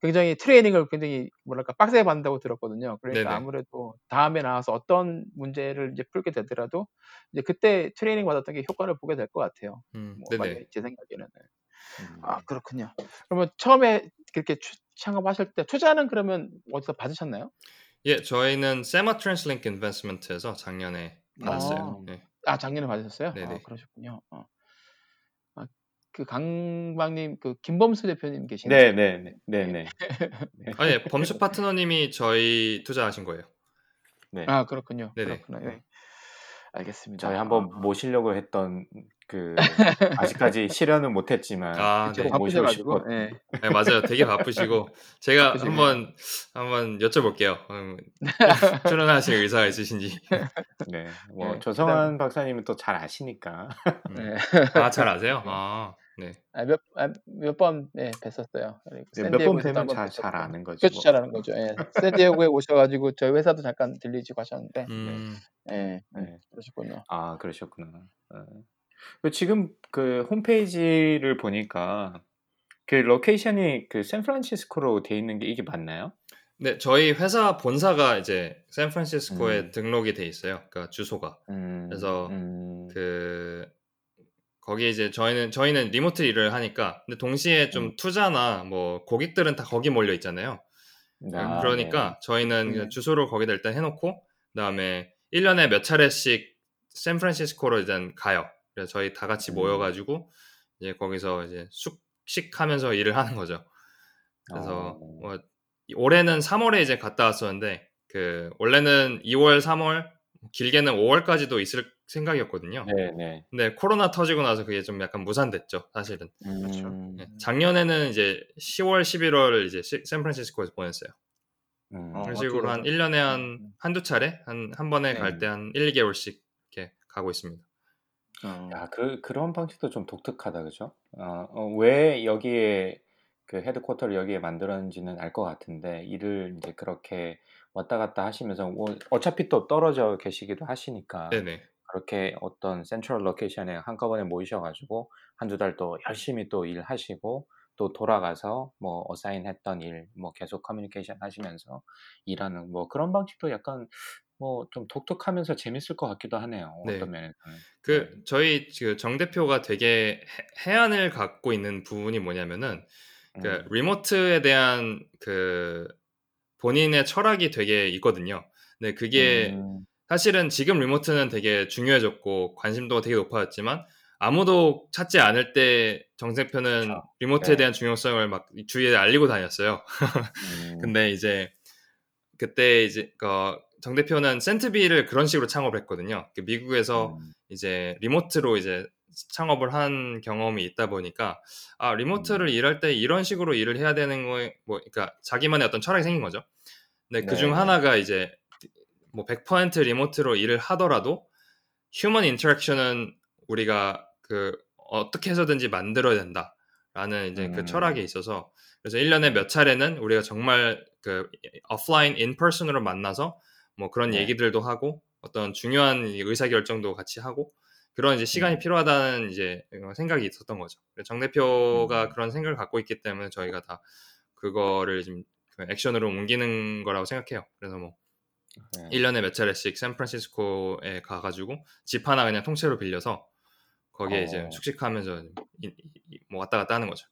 굉장히 트레이닝을 굉장히 뭐랄까 빡세게 받는다고 들었거든요. 그러니까 네네. 아무래도 다음에 나와서 어떤 문제를 이제 풀게 되더라도 이제 그때 트레이닝 받았던 게 효과를 보게 될 것 같아요. 음, 뭐 제 생각에는. 음. 아 그렇군요. 그러면 처음에 그렇게 추- 창업하실 때 투자는 그러면 어디서 받으셨나요? 예, 저희는 Sema Translink Investment에서 작년에 받았어요. 아. 예. 아 작년에 받으셨어요? 네네. 아, 그러셨군요. 어. 아, 그 강박님 그 김범수 대표님 계시나요? 네, 네, 네, 네, 네. [LAUGHS] 아니 범수 파트너님이 저희 투자하신 거예요. 네. 아 그렇군요. 네네. 그렇구나. 네. 알겠습니다. 저희 한번 아, 모시려고 했던 그 [LAUGHS] 아직까지 실현은 못했지만 아, 네. 바쁘셔가지고. 싶었. 예. 네, 맞아요. 되게 바쁘시고 제가 바쁘시네요. 한번 한번 여쭤볼게요. 음, [LAUGHS] 출연하실 의사가 있으신지. [LAUGHS] 네, 뭐 네, 조성환 박사님은 또 잘 아시니까. 음. 네. 아, 잘 아세요? 아, 네. 아, 몇, 아, 몇번 네, 뵀었어요. 그리고 몇번 샌디에고에서도 뵈면 잘, 잘. 아는 거죠. 그렇죠, 뭐. 잘하는 거죠. 예. 샌디에고에 오셔가지고 저희 회사도 잠깐 들리시고 하셨는데, 음, 예, 네. 그러시군요. 아, 그러셨구나. 어. 그 지금 그 홈페이지를 보니까 그 location이 그 샌프란시스코로 돼 있는 게 이게 맞나요? 네, 저희 회사 본사가 이제 샌프란시스코에 음. 등록이 돼 있어요. 그러니까 주소가. 음, 그래서 음, 그 거기 이제 저희는 저희는 remote 일을 하니까 근데 동시에 좀 음. 투자나 뭐 고객들은 다 거기 몰려 있잖아요. 아, 그러니까 저희는 네. 그 주소를 거기다 일단 해놓고 그다음에 1년에 몇 차례씩 샌프란시스코로 일단 가요. 그래서 저희 다 같이 음. 모여가지고 이제 거기서 이제 숙식하면서 일을 하는 거죠. 그래서 어. 뭐 올해는 3월에 이제 갔다 왔었는데 그 원래는 2월, 3월 길게는 5월까지도 있을 생각이었거든요. 네, 네. 근데 코로나 터지고 나서 그게 좀 약간 무산됐죠, 사실은. 음, 네, 작년에는 이제 10월, 11월 이제 시- 샌프란시스코에서 보냈어요. 음. 어, 그런 식으로 한 어떻게 1년에 한 음. 한두 차례 한 한 번에 네. 갈때 한 1, 2개월씩 이렇게 가고 있습니다. 어, 야, 그 그런 방식도 좀 독특하다, 그죠? 어, 어, 왜 여기에 그 headquarter를 여기에 만들었는지는 알 것 같은데 일을 이제 그렇게 왔다 갔다 하시면서 뭐 어차피 또 떨어져 계시기도 하시니까 네네. 그렇게 어떤 central location에 한꺼번에 모이셔가지고 한두 달 또 열심히 또 일하시고 또 돌아가서 뭐 어사인했던 일 뭐 계속 커뮤니케이션 하시면서 일하는 뭐 그런 방식도 약간 뭐 좀 독특하면서 재밌을 것 같기도 하네요. 네. 어떤 면에서는. 그 저희 그정 대표가 되게 해- 해안을 갖고 있는 부분이 뭐냐면은 그 음. 리모트에 대한 그 본인의 철학이 되게 있거든요. 근데 그게 음. 사실은 지금 리모트는 되게 중요해졌고 관심도가 되게 높아졌지만 아무도 찾지 않을 때 정세표는 그쵸. 리모트에 네. 대한 중요성을 막 주위에 알리고 다녔어요. 음. [LAUGHS] 근데 이제 그때 이제 그 정 대표는 센트비를 그런 식으로 창업을 했거든요. 그 미국에서 음. 이제 리모트로 이제 창업을 한 경험이 있다 보니까 아 리모트를 음. 일할 때 이런 식으로 일을 해야 되는 거에 뭐 그러니까 자기만의 어떤 철학이 생긴 거죠. 근데 그중 네. 하나가 이제 뭐 100% 리모트로 일을 하더라도 휴먼 인터랙션은 우리가 그 어떻게 해서든지 만들어야 된다라는 이제 그 음. 철학에 있어서 그래서 1년에 몇 차례는 우리가 정말 그 오프라인 인퍼슨으로 만나서 뭐 그런 네. 얘기들도 하고 어떤 중요한 의사 결정도 같이 하고 그런 이제 시간이 음. 필요하다는 이제 생각이 있었던 거죠. 정 대표가 음. 그런 생각을 갖고 있기 때문에 저희가 다 그거를 지금 그 액션으로 옮기는 거라고 생각해요. 그래서 뭐 네. 1년에 몇 차례씩 샌프란시스코에 가가지고 집 하나 그냥 통째로 빌려서 거기에 어. 이제 숙식하면서 이- 이- 뭐 왔다 갔다 하는 거죠.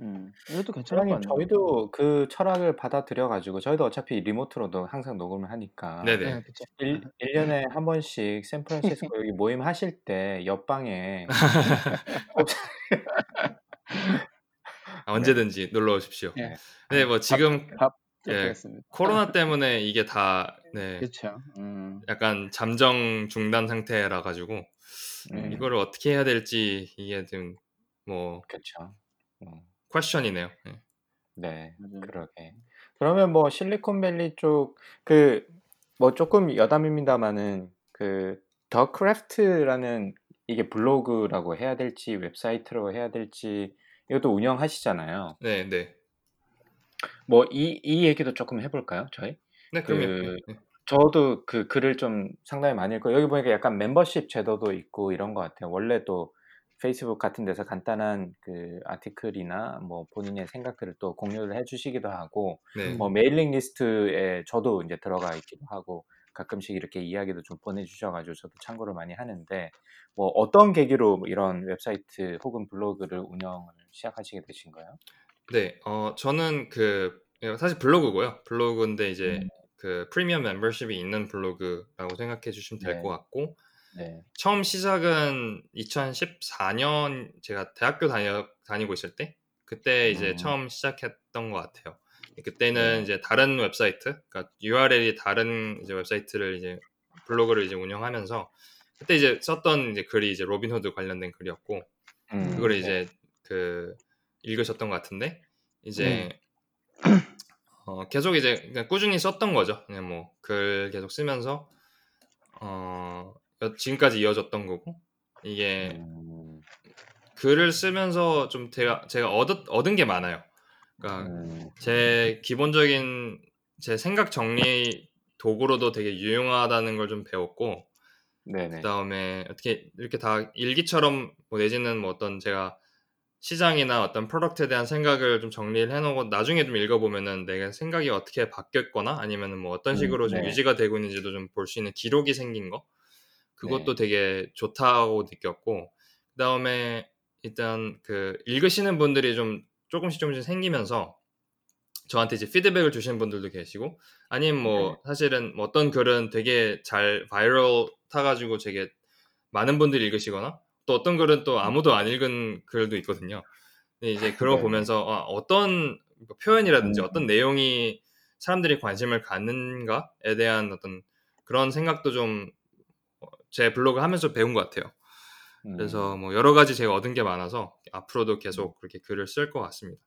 음, 이것도 괜찮을 것 사장님 같네요. 저희도 그 철학을 받아들여 가지고 저희도 어차피 리모트로도 항상 녹음을 하니까 네네. 네, 그쵸. 1, 일년에 한 번씩 샌프란시스코 여기 모임 하실 때 옆방에 [LAUGHS] 아, 언제든지 놀러 오십시오. 네. 네, 뭐 지금 밥 예. 코로나 때문에 이게 다 네, 그렇죠. 음, 약간 잠정 중단 상태라 가지고 네. 이거를 어떻게 해야 될지 이게 좀뭐 그렇죠. 음, question이네요. 네. 네. 그러게. 그러면 뭐 실리콘밸리 쪽 그 뭐 조금 여담입니다마는 그 The Craft라는 이게 블로그라고 해야 될지 웹사이트로 해야 될지 이것도 운영하시잖아요. 네, 네. 뭐 이 이 얘기도 조금 해 볼까요, 저희? 네, 그럼요. 그 네. 저도 그 글을 좀 상당히 많이 읽고 여기 보니까 약간 멤버십 제도도 있고 이런 것 같아요. 원래 또 페이스북 같은 데서 간단한 그 article이나 뭐 본인의 생각들을 또 공유를 해 주시기도 하고 네. 뭐 mailing list에 저도 이제 들어가 있기도 하고 가끔씩 이렇게 이야기도 좀 보내 주셔 가지고 저도 참고를 많이 하는데 뭐 어떤 계기로 뭐 이런 웹사이트 혹은 블로그를 운영을 시작하시게 되신 거예요? 네, 어, 저는 그, 사실 블로그고요. 블로그인데 이제 음. 그 프리미엄 멤버십이 있는 블로그라고 생각해 주시면 될 네. 것 같고, 네. 처음 시작은 2014년 제가 대학교 다녀, 다니고 있을 때 그때 이제 음. 처음 시작했던 것 같아요. 그때는 네. 이제 다른 웹사이트, 그러니까 URL이 다른 이제 웹사이트를 이제 블로그를 이제 운영하면서 그때 이제 썼던 이제 글이 이제 로빈후드 관련된 글이었고 음, 그걸 네. 이제 그 읽으셨던 것 같은데 이제 [CLEARS THROAT] 어, 계속 이제 꾸준히 썼던 거죠. 그냥 뭐 글 계속 쓰면서 어, 여- 지금까지 이어졌던 거고 이게 음, 글을 쓰면서 좀 제가 제가 얻, 얻은 게 많아요. 그러니까 음, 제 기본적인 제 생각 정리 도구로도 되게 유용하다는 걸 좀 배웠고 네네. 그다음에 어떻게 이렇게 다 일기처럼 뭐 내지는 뭐 어떤 제가 시장이나 어떤 프로덕트에 대한 생각을 좀 정리를 해놓고 나중에 좀 읽어보면은 내가 생각이 어떻게 바뀌었거나 아니면은 뭐 어떤 음, 식으로 좀 네. 유지가 되고 있는지도 좀 볼 수 있는 기록이 생긴 거 그것도 네. 되게 좋다고 느꼈고 그 다음에 일단 그 읽으시는 분들이 좀 조금씩 조금씩 생기면서 저한테 이제 피드백을 주시는 분들도 계시고 아니면 뭐 네. 사실은 뭐 어떤 글은 되게 잘 바이럴 타가지고 되게 많은 분들이 읽으시거나 또 어떤 글은 또 아무도 안 읽은 글도 있거든요. 근데 이제 그런 거 네. 보면서 아, 어떤 표현이라든지 음. 어떤 내용이 사람들이 관심을 갖는가에 대한 어떤 그런 생각도 좀 제 블로그 하면서 배운 것 같아요. 그래서 음, 뭐 여러 가지 제가 얻은 게 많아서 앞으로도 계속 그렇게 글을 쓸 것 같습니다.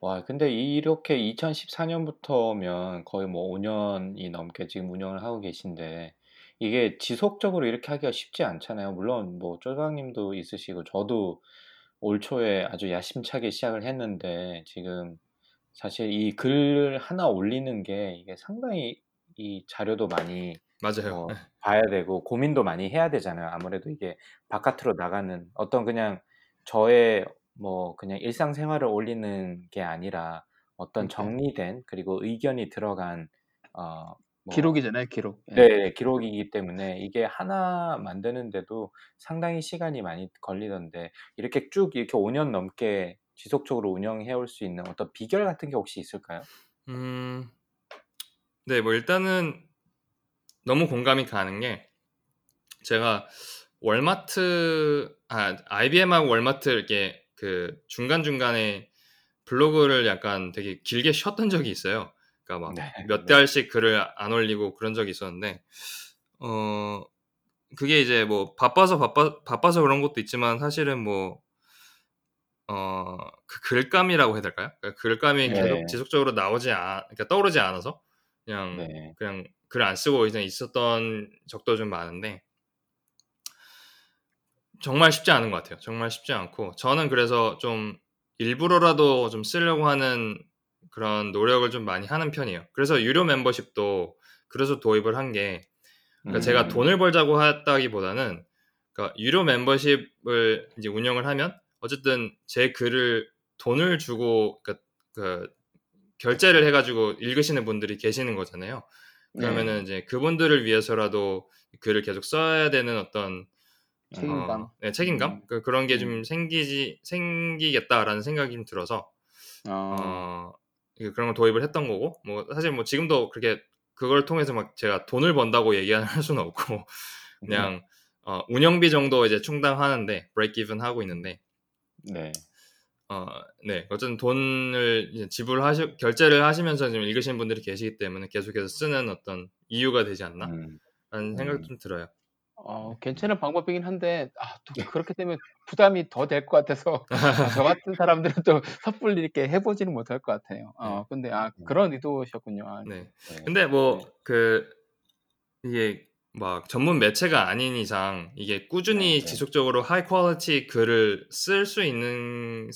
와, 근데 이렇게 2014년부터면 거의 뭐 5년이 넘게 지금 운영을 하고 계신데 이게 지속적으로 이렇게 하기가 쉽지 않잖아요. 물론 뭐 쫄방님도 있으시고 저도 올 초에 아주 야심차게 시작을 했는데 지금 사실 이 글 하나 올리는 게 이게 상당히 이 자료도 많이 맞아요. 뭐 [LAUGHS] 봐야 되고 고민도 많이 해야 되잖아요. 아무래도 이게 바깥으로 나가는 어떤 그냥 저의 뭐 그냥 일상생활을 올리는 게 아니라 어떤 그러니까. 정리된 그리고 의견이 들어간 어, 뭐 기록이잖아요, 기록. 예. 네, 기록이기 때문에 이게 하나 만드는데도 상당히 시간이 많이 걸리던데 이렇게 쭉 이렇게 5년 넘게 지속적으로 운영해 올 수 있는 어떤 비결 같은 게 혹시 있을까요? 음, 네, 뭐 일단은 너무 공감이 가는 게 제가 월마트, 아, IBM하고 월마트 이렇게 그 중간 중간에 블로그를 약간 되게 길게 쉬었던 적이 있어요. 그러니까 막 네, 몇 네. 달씩 글을 안 올리고 그런 적이 있었는데, 어, 그게 이제 뭐 바빠서 바빠, 바빠서 그런 것도 있지만 사실은 뭐, 어, 그 글감이라고 해야 될까요? 그러니까 글감이 네. 계속 지속적으로 나오지 않, 그러니까 떠오르지 않아서 그냥 네. 그냥 글 안 쓰고 그냥 있었던 적도 좀 많은데 정말 쉽지 않은 것 같아요. 정말 쉽지 않고 저는 그래서 좀 일부러라도 좀 쓰려고 하는 그런 노력을 좀 많이 하는 편이에요. 그래서 유료 멤버십도 그래서 도입을 한게 그러니까 제가 음, 돈을 벌자고 했다기보다는 그러니까 유료 멤버십을 이제 운영을 하면 어쨌든 제 글을 돈을 주고 그러니까 그 결제를 해가지고 읽으시는 분들이 계시는 거잖아요. 그러면은 네. 이제 그분들을 위해서라도 글을 계속 써야 되는 어떤 책임감. 어, 네, 책임감 음. 그, 그런 게좀 음. 생기지 생기겠다라는 생각이 좀 들어서 어, 어, 그런 걸 도입을 했던 거고 뭐 사실 뭐 지금도 그렇게 그걸 통해서 막 제가 돈을 번다고 [LAUGHS] 얘기할 수는 없고 그냥 어, 운영비 정도 이제 충당하는데 브레이크 이븐 하고 있는데 네. 어, 네 어쨌든 돈을 이제 지불하시 결제를 하시면서 지금 읽으시는 분들이 계시기 때문에 계속해서 쓰는 어떤 이유가 되지 않나 음, 라는 생각이 음. 좀 들어요. 어, 괜찮은 방법이긴 한데, 아, 또 그렇게 되면 부담이 더 될 것 같아서, 아, [LAUGHS] 저 같은 사람들은 또 섣불리 이렇게 해보지는 못할 것 같아요. 어, 근데, 아, 그런 의도셨군요. 아, 네. 네. 근데 뭐그 이게 막 전문 매체가 아닌 이상 이게 꾸준히 네, 네. 지속적으로 high quality 글을 쓸 수 있는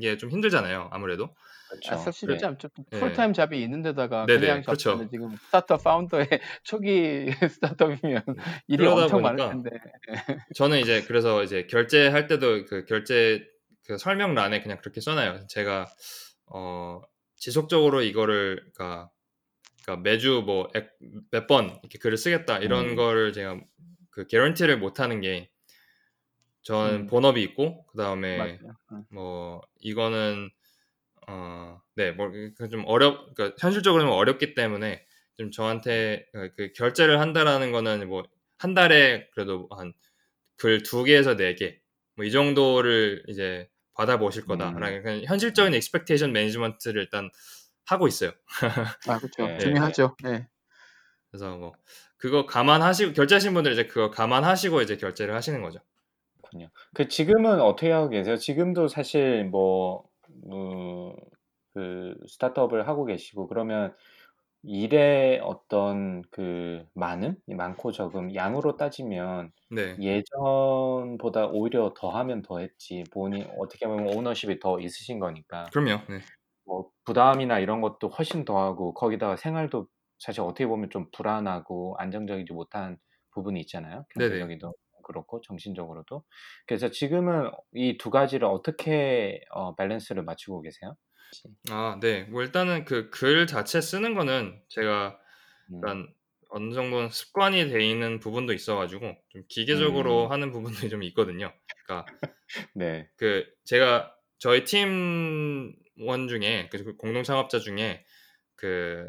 게 좀 힘들잖아요. 아무래도. 아, 그렇죠. 사실 네. 좀 네. full-time job이 있는 데다가 네네, 그냥 그렇죠. 잡는 지금 스타트업 founder의 [LAUGHS] 초기 [LAUGHS] 스타트업이면 일이 그러다 엄청 많을 텐데. 저는 이제 그래서 이제 결제할 때도 그 결제 그 설명란에 그냥 그렇게 써놔요. 제가 어 지속적으로 이거를 그러니까, 그러니까 매주 뭐 몇 번 이렇게 글을 쓰겠다 이런 음. 거를 제가 그 개런티를 못 하는 게 저는 음. 본업이 있고 그 다음에. 응. 뭐 이거는 어 네 뭐좀 어렵 그러니까 현실적으로는 어렵기 때문에 좀 저한테 그 결제를 한다라는 거는 뭐 한 달에 그래도 한 글 두 개에서 네 개 뭐 이 정도를 이제 받아보실 거다. 음. 라는 현실적인 expectation management를 일단 하고 있어요. [LAUGHS] 아 그렇죠. 네. 중요하죠. 네. 그래서 뭐 그거 감안하시고 결제하신 분들 이제 그거 감안하시고 이제 결제를 하시는 거죠. 그렇군요. 그 지금은 어떻게 하고 계세요? 지금도 사실 뭐, 어, 그 스타트업을 하고 계시고 그러면 일의 어떤 그 많음, 많고 적음, 양으로 따지면 네. 예전보다 오히려 더 하면 더 했지. 본인 어떻게 보면 오너십이 더 있으신 거니까. 그럼요. 네. 뭐 부담이나 이런 것도 훨씬 더하고 거기다가 생활도 사실 어떻게 보면 좀 불안하고 안정적이지 못한 부분이 있잖아요. 경제적이도 그렇고 정신적으로도. 그래서 지금은 이 두 가지를 어떻게 어, 밸런스를 맞추고 계세요? 아, 네. 뭐 일단은 그 글 자체 쓰는 거는 제가 음, 일단 어느 정도는 습관이 돼 있는 부분도 있어가지고 좀 기계적으로 음. 하는 부분들이 좀 있거든요. 그러니까 [LAUGHS] 네. 그 제가 저희 팀원 중에 그 공동 창업자 중에 그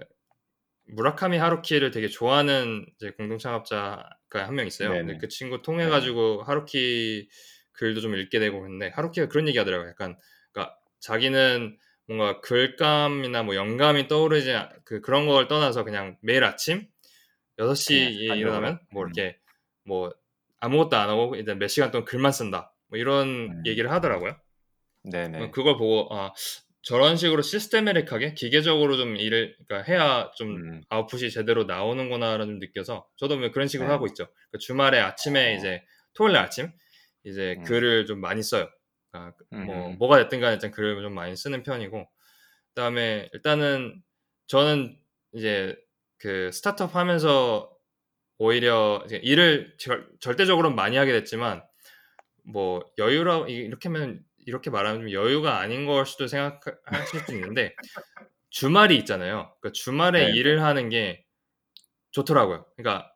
무라카미 하루키를 되게 좋아하는 공동 창업자가 한 명 있어요. 네네. 근데 그 친구 통해 가지고 하루키 글도 좀 읽게 되고 근데 하루키가 그런 얘기 하더라고요. 약간 그러니까 자기는 뭔가 글감이나 뭐 영감이 떠오르지 않- 그 그런 걸 떠나서 그냥 매일 아침 6시에 습관적으로. 일어나면 뭐 음. 이렇게 뭐 아무것도 안 하고 일단 몇 시간 동안 글만 쓴다. 뭐 이런 음. 얘기를 하더라고요. 네네. 그걸 보고 아 저런 식으로 시스테메릭하게 기계적으로 좀 일을 그러니까 해야 좀 음. 아웃풋이 제대로 나오는구나라는 좀 느껴서 저도 뭐 그런 식으로 네. 하고 있죠. 그 주말에 아침에 어. 이제 토요일 날 아침 이제 음. 글을 좀 많이 써요. 아, 뭐 음. 뭐가 됐든 간에 일단 글을 좀 많이 쓰는 편이고 그다음에 일단은 저는 이제 그 스타트업 하면서 오히려 일을 절, 절대적으로는 많이 하게 됐지만 뭐 여유라 이- 이렇게 하면 이렇게 말하면 좀 여유가 아닌 걸 수도 생각하실 수 있는데 주말이 있잖아요. 그러니까 주말에 네. 일을 하는 게 좋더라고요. 그러니까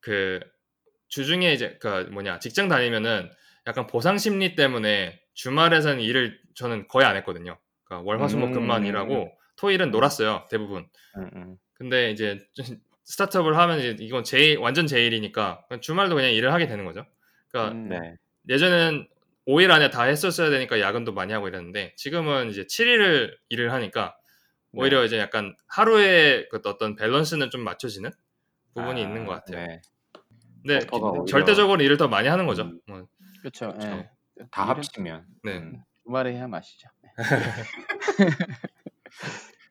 그 주중에 이제 그 뭐냐 직장 다니면은 약간 보상 심리 때문에 주말에서는 일을 저는 거의 안 했거든요. 그러니까 월화수목금만 음. 일하고 토일은 놀았어요 대부분. 음, 음. 근데 이제 스타트업을 하면 이제 이건 제 완전 제 일이니까 그냥 주말도 그냥 일을 하게 되는 거죠. 그러니까 음, 네. 예전에는 5일 안에 다 했었어야 되니까 야근도 많이 하고 이랬는데 지금은 이제 7일을 일을 하니까 오히려 이제 약간 하루의 그 어떤 밸런스는 좀 맞춰지는 부분이 아, 있는 것 같아요. 네. 근데 오히려- 절대적으로 일을 더 많이 하는 거죠. 음. 뭐, 그렇죠. 예. 다 합치면. 네. 음. 주말에 해야 맛이죠. [LAUGHS]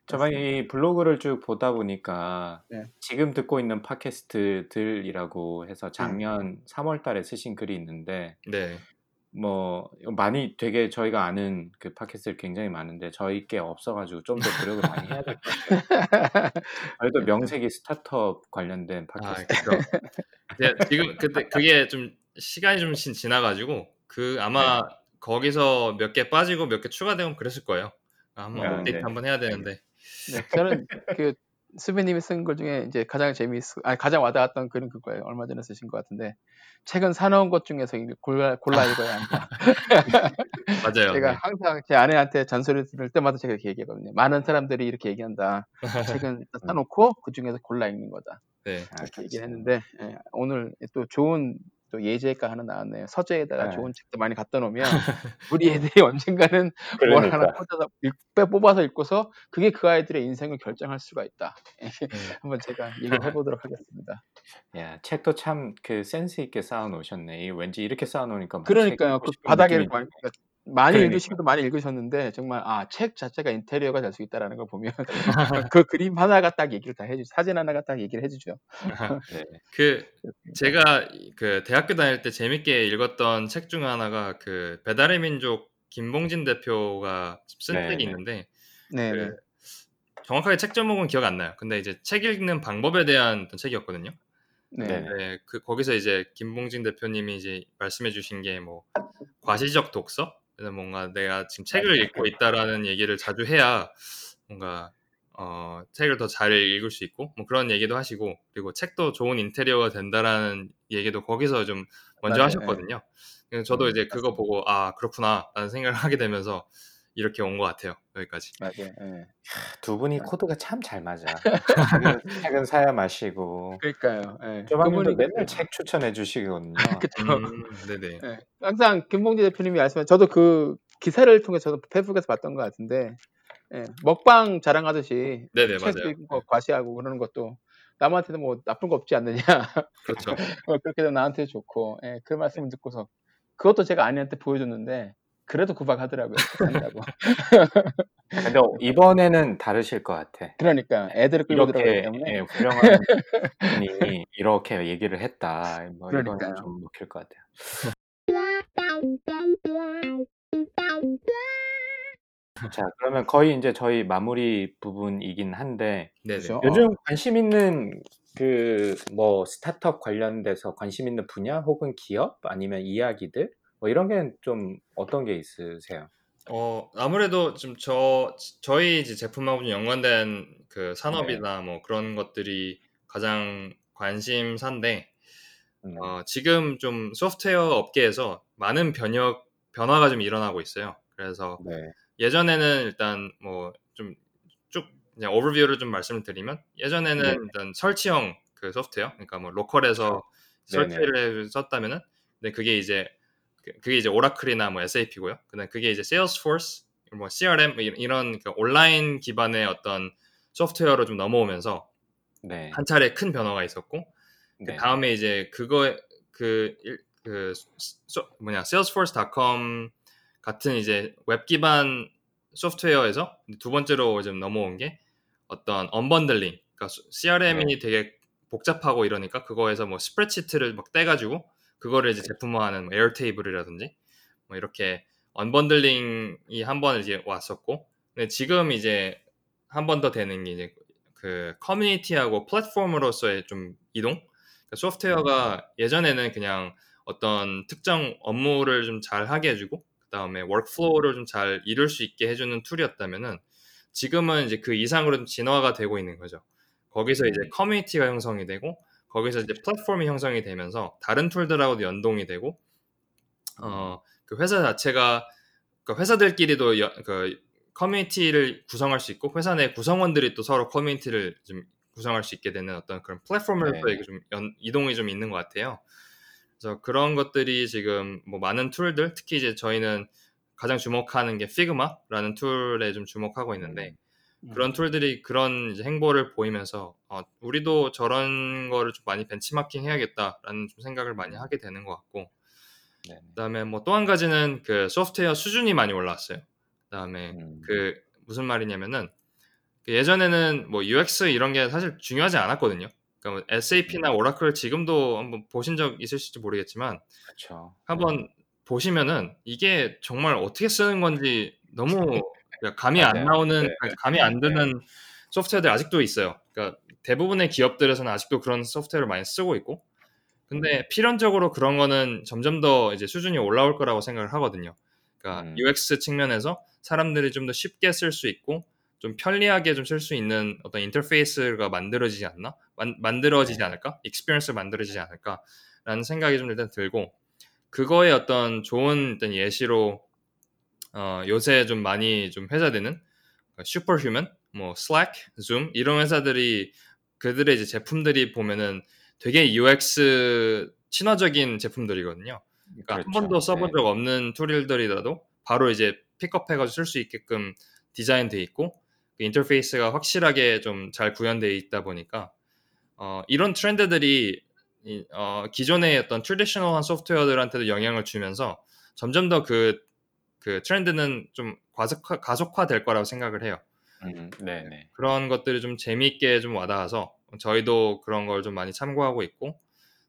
저번 이 블로그를 쭉 보다 보니까 네. 지금 듣고 있는 팟캐스트들이라고 해서 작년 3월 달에 쓰신 글이 있는데 네. 뭐 많이 되게 저희가 아는 그 팟캐스트들 굉장히 많은데 저희 게 없어가지고 좀 더 노력을 많이 해야 될 것 같아요. 저희도 명색이 스타트업 관련된 아, 팟캐스트. 그렇죠. 네, 지금 그때 그게 좀 시간이 좀 지- 지나가지고 그 아마 거기서 몇 개 빠지고 몇 개 추가되면 그랬을 거예요. 한번 아, 업데이트 네. 한번 해야 되는데. 네, 저는 그 수빈님이 쓴 글 중에 이제 가장 재미있, 아니 가장 와닿았던 글은 그거예요. 얼마 전에 쓰신 것 같은데 최근 사놓은 것 중에서 이- 골라 골라 읽어야 한다. [LAUGHS] 맞아요. 제가 네. 항상 제 아내한테 잔소리 들을 때마다 제가 이렇게 얘기하거든요. 많은 사람들이 이렇게 얘기한다. 책은 [LAUGHS] 일단 사놓고 그 중에서 골라 읽는 거다. 네. 아, 이렇게. 얘기를 했는데 예, 오늘 또 좋은 또 예제가 하나 나왔네요. 서재에다가 네. 좋은 책도 많이 갖다 놓으면 [LAUGHS] 우리 애들이 [LAUGHS] 언젠가는 뭘 하나 그러니까. 꽂아서 읽- 빼- 뽑아서 읽고서 그게 그 아이들의 인생을 결정할 수가 있다. [LAUGHS] 네. 한번 제가 얘기를 해보도록 하겠습니다. 야, 책도 참 그 센스 있게 쌓아 놓으셨네. 이 왠지 이렇게 쌓아 놓으니까 막 그러니까요. 책그 바닥에 많이, 그러니까 많이 그러니까. 읽으시기도 많이 읽으셨는데 정말 아 책 자체가 인테리어가 될 수 있다라는 걸 보면 [LAUGHS] 그 그림 하나가 딱 얘기를 다 해주 사진 하나가 딱 얘기를 해주죠. [LAUGHS] 네. 그 제가 그 대학교 다닐 때 재밌게 읽었던 책 중 하나가 그 배달의 민족 김봉진 대표가 쓴 네, 책이 네. 있는데 네, 그 네. 정확하게 책 제목은 기억 안 나요. 근데 이제 책 읽는 방법에 대한 어떤 책이었거든요. 네. 네. 네, 그 거기서 이제 김봉진 대표님이 이제 말씀해주신 게 뭐 과시적 독서, 뭔가 내가 지금 책을 읽고 있다라는 얘기를 자주 해야 뭔가 어, 책을 더 잘 읽을 수 있고 뭐 그런 얘기도 하시고 그리고 책도 좋은 인테리어가 된다라는 얘기도 거기서 좀 먼저 맞아요. 하셨거든요. 그래서 저도 음, 이제 그거 보고 아 그렇구나라는 생각을 하게 되면서 이렇게 온 것 같아요. 여기까지. 맞아요. 예. 두 분이 코드가 참 잘 맞아. [LAUGHS] 책은, 책은 사야 마시고. 그러니까요. 예. 조방님도 그분이 맨날 책 추천해 주시거든요. [LAUGHS] 그쵸. 음, 네네. 예. 항상 김봉지 대표님이 말씀한 저도 그 기사를 통해 저도 페이스북에서 봤던 것 같은데 예. 먹방 자랑하듯이 네네 책 맞아요. 읽고 거 과시하고 그러는 것도 남한테는 뭐 나쁜 거 없지 않느냐. [LAUGHS] 그렇죠. 어, 그렇게 되면 나한테 좋고 예. 그 말씀을 듣고서 그것도 제가 아내한테 보여줬는데 그래도 구박하더라고요. [LAUGHS] 한다고. 근데 [LAUGHS] 이번에는 다르실 것 같아. 그러니까 애들을 끌고 들어가기 이렇게 때문에 예, 훌륭한 [LAUGHS] 분이 이렇게 얘기를 했다. 뭐 그러니까요. 이건 좀 먹힐 것 같아요. 자, 그러면 거의 이제 저희 마무리 부분이긴 한데 네네. 그렇죠. 요즘 관심 있는 그 뭐 스타트업 관련돼서 관심 있는 분야 혹은 기업 아니면 이야기들 뭐 이런 게 좀 어떤 게 있으세요? 어, 아무래도 좀 저, 저희 이제 제품하고 좀 연관된 그 산업이나 뭐 그런 것들이 가장 관심사인데, 음, 어, 지금 좀 소프트웨어 업계에서 많은 변혁, 변화가 좀 일어나고 있어요. 그래서 네. 예전에는 일단 뭐 좀 쭉 그냥 오버뷰를 좀 말씀을 드리면 예전에는 네. 일단 설치형 그 소프트웨어, 그러니까 뭐 로컬에서. 설치를 썼다면은, 근데 그게 이제 그- 그게 이제 오라클이나 뭐 SAP고요. 그다음 그게 이제 Salesforce, 뭐 CRM 뭐 이- 이런 그 온라인 기반의 어떤 소프트웨어로 좀 넘어오면서 네. 한 차례 큰 변화가 있었고 그 네. 다음에 이제 그거 그, 일- 그 소- 뭐냐 Salesforce.com 같은 이제 웹 기반 소프트웨어에서 두 번째로 좀 넘어온 게 어떤 unbundling, 그러니까 CRM이 되게 복잡하고 이러니까 그거에서 뭐 스프레드시트를 막 떼가지고 그거를 이제 제품화하는 뭐 Airtable이라든지 뭐 이렇게 unbundling이 한 번 이제 왔었고, 근데 지금 이제 한 번 더 되는 게 이제 그 커뮤니티하고 플랫폼으로서의 좀 이동. 그러니까 소프트웨어가 예전에는 그냥 어떤 특정 업무를 좀 잘 하게 해주고, 그 다음에 workflow를 좀 잘 이룰 수 있게 해주는 툴이었다면은 지금은 이제 그 이상으로 좀 진화가 되고 있는 거죠. 거기서 이제 음. 커뮤니티가 형성이 되고, 거기서 이제 플랫폼이 형성이 되면서 다른 툴들하고도 연동이 되고, 어, 그 회사 자체가 그 회사들끼리도 여- 그 커뮤니티를 구성할 수 있고 회사 내 구성원들이 또 서로 커뮤니티를 좀 구성할 수 있게 되는 어떤 그런 플랫폼으로서의 네. 좀 연- 이동이 좀 있는 것 같아요. 그래서 그런 것들이 지금 뭐 많은 툴들 특히 이제 저희는 가장 주목하는 게 Figma라는 툴에 좀 주목하고 있는데 음. 그런 툴들이 그런 행보를 보이면서 어, 우리도 저런 거를 좀 많이 벤치마킹 해야겠다라는 좀 생각을 많이 하게 되는 것 같고 네. 그다음에 뭐 또 한 가지는 그 소프트웨어 수준이 많이 올라왔어요. 그다음에 음. 그 무슨 말이냐면은 그 예전에는 뭐 UX 이런 게 사실 중요하지 않았거든요. 그러니까 뭐 SAP나 오라클 지금도 한번 보신 적 있으실지 모르겠지만 그렇죠. 한번 보시면은 이게 정말 어떻게 쓰는 건지 너무 [LAUGHS] 그러니까 감이 안 맞아요. 나오는 네. 감이 안 드는 소프트웨어들 아직도 있어요. 그러니까 대부분의 기업들에서는 아직도 그런 소프트웨어를 많이 쓰고 있고 근데 필연적으로 그런 거는 점점 더 이제 수준이 올라올 거라고 생각을 하거든요. 그러니까 음. UX 측면에서 사람들이 좀 더 쉽게 쓸 수 있고 좀 편리하게 좀 쓸 수 있는 어떤 인터페이스가 만들어지지 않나? 만, 만들어지지 네. 않을까? experience가 만들어지지 않을까라는 생각이 좀 일단 들고 그거의 어떤 좋은 어떤 예시로 어, 요새 좀 많이 좀 회자되는 Superhuman, 뭐 Slack, Zoom 이런 회사들이 그들의 이제 제품들이 보면은 되게 UX 친화적인 제품들이거든요. 그러니까 한 그렇죠. 번도 써본 네. 적 없는 툴들이라도 바로 이제 pick up해가지고 쓸 수 있게끔 디자인돼 있고 그 인터페이스가 확실하게 좀 잘 구현되어 있다 보니까 어, 이런 트렌드들이 이, 어, 기존의 어떤 traditional한 소프트웨어들한테도 영향을 주면서 점점 더 그 그 트렌드는 좀 과속화, 가속화 될 거라고 생각을 해요. 음, 네, 네. 그런 것들이 좀 재미있게 좀 와닿아서 저희도 그런 걸 좀 많이 참고하고 있고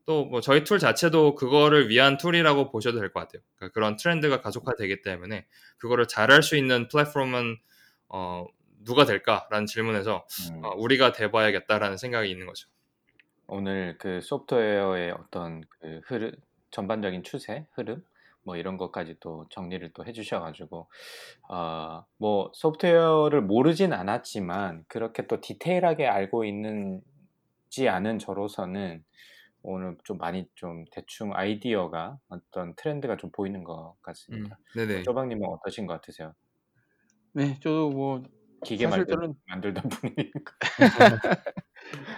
또 뭐 저희 툴 자체도 그거를 위한 툴이라고 보셔도 될 것 같아요. 그러니까 그런 트렌드가 가속화되기 때문에 그거를 잘할 수 있는 플랫폼은 어, 누가 될까라는 질문에서 음. 어, 우리가 돼봐야겠다라는 생각이 있는 거죠. 오늘 그 소프트웨어의 어떤 그 흐름, 전반적인 추세, 흐름, 뭐 이런 것까지 또 정리를 또 해주셔가지고, 어, 뭐 소프트웨어를 모르진 않았지만 그렇게 또 디테일하게 알고 있는지 않은 저로서는 오늘 좀 많이 좀 대충 아이디어가 어떤 트렌드가 좀 보이는 것 같습니다. 네네. 조방님은 어떠신 것 같으세요? 네, 저도 뭐 기계 만들, 저는 만들던 [LAUGHS] 분이니까. [LAUGHS]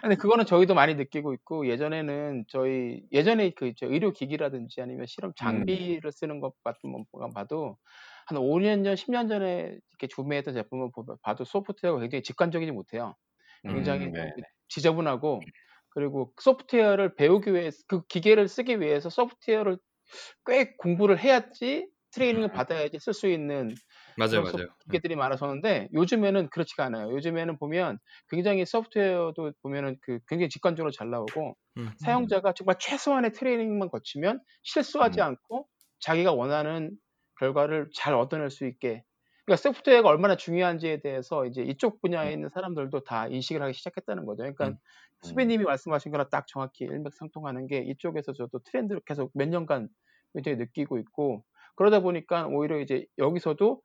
근데 그거는 저희도 많이 느끼고 있고 예전에는 저희 예전에 그 저 의료 기기라든지 아니면 실험 음. 장비를 쓰는 것 같은 것만 봐도 한 5년 전, 10년 전에 이렇게 구매했던 제품을 봐도 소프트웨어가 굉장히 직관적이지 못해요. 굉장히 음, 네. 좀 지저분하고 그리고 소프트웨어를 배우기 위해 그 기계를 쓰기 위해서 소프트웨어를 꽤 공부를 해야지 트레이닝을 [LAUGHS] 받아야지 쓸 수 있는 맞아요, 맞아요. 기계들이 많았었는데 요즘에는 그렇지가 않아요. 요즘에는 보면 굉장히 소프트웨어도 보면은 그 굉장히 직관적으로 잘 나오고 음. 사용자가 정말 최소한의 트레이닝만 거치면 실수하지 음. 않고 자기가 원하는 결과를 잘 얻어낼 수 있게. 그러니까 소프트웨어가 얼마나 중요한지에 대해서 이제 이쪽 분야에 있는 사람들도 다 인식을 하기 시작했다는 거죠. 그러니까 음. 수배님이 말씀하신 거랑 딱 정확히 일맥상통하는 게 이쪽에서 저도 트렌드를 계속 몇 년간 굉장히 느끼고 있고 그러다 보니까 오히려 이제 여기서도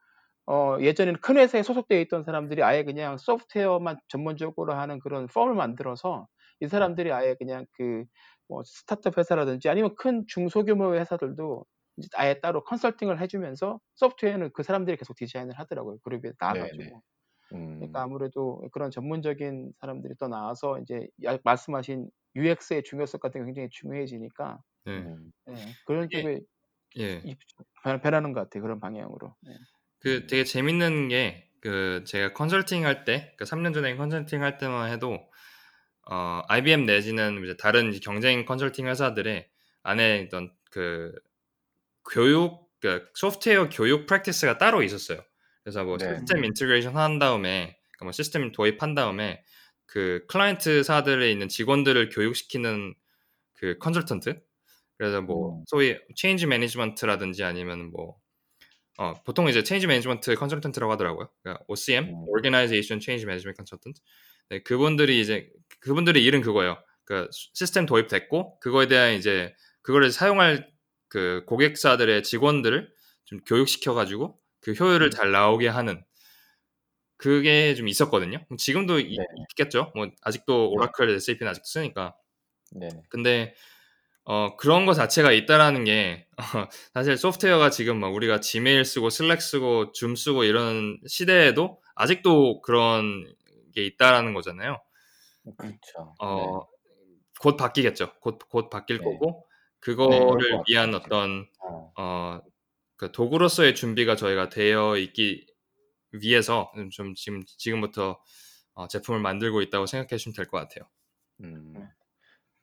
어, 예전에는 큰 회사에 소속되어 있던 사람들이 아예 그냥 소프트웨어만 전문적으로 하는 그런 펌을 만들어서 이 사람들이 아예 그냥 그 뭐 스타트업 회사라든지 아니면 큰 중소규모 회사들도 이제 아예 따로 컨설팅을 해주면서 소프트웨어는 그 사람들이 계속 디자인을 하더라고요. 그룹에 나와가지고. 음, 그러니까 아무래도 그런 전문적인 사람들이 또 나와서 이제 야- 말씀하신 UX의 중요성 같은 게 굉장히 중요해지니까 네. 음, 예, 그런 쪽에 예. 변- 변하는 것 같아요. 그런 방향으로. 예. 그 되게 재밌는 게 그 제가 컨설팅 할 때, 그 3년 전에 컨설팅 할 때만 해도 어, IBM 내지는 이제 다른 경쟁 컨설팅 회사들의 안에 있던 그 교육, 그 소프트웨어 교육 practice가 따로 있었어요. 그래서 뭐 네. system integration 한 다음에, 그러니까 뭐 시스템 도입한 다음에 그 클라이언트사들에 있는 직원들을 교육시키는 그 컨설턴트. 그래서 뭐 음. 소위 change management라든지 아니면 뭐 어, 보통 이제 change management consultant라고 하더라고요. 그러니까 OCM, 음. Organization Change Management Consultant. 네, 그분들이 이제 그분들의 일은 그거예요. 그 시스템 도입됐고 그거에 대한 이제 그거를 사용할 그 고객사들의 직원들을 좀 교육시켜 가지고 그 효율을 음. 잘 나오게 하는 그게 좀 있었거든요. 지금도 이- 네. 있겠죠. 뭐 아직도 오라클, SAP는 아직도 쓰니까. 네. 근데 어, 그런 거 자체가 있다라는 게 어, 사실 소프트웨어가 지금 막 우리가 지메일 쓰고 슬랙 쓰고 줌 쓰고 이런 시대에도 아직도 그런 게 있다라는 거잖아요. 그렇죠. 어, 곧 바뀌겠죠. 곧, 곧 바뀔 네. 거고 네, 그거를 것 위한 같아요. 어떤 어, 어, 그 도구로서의 준비가 저희가 되어 있기 위해서 좀 지금 지금부터 어, 제품을 만들고 있다고 생각해 주시면 될 것 같아요. 음.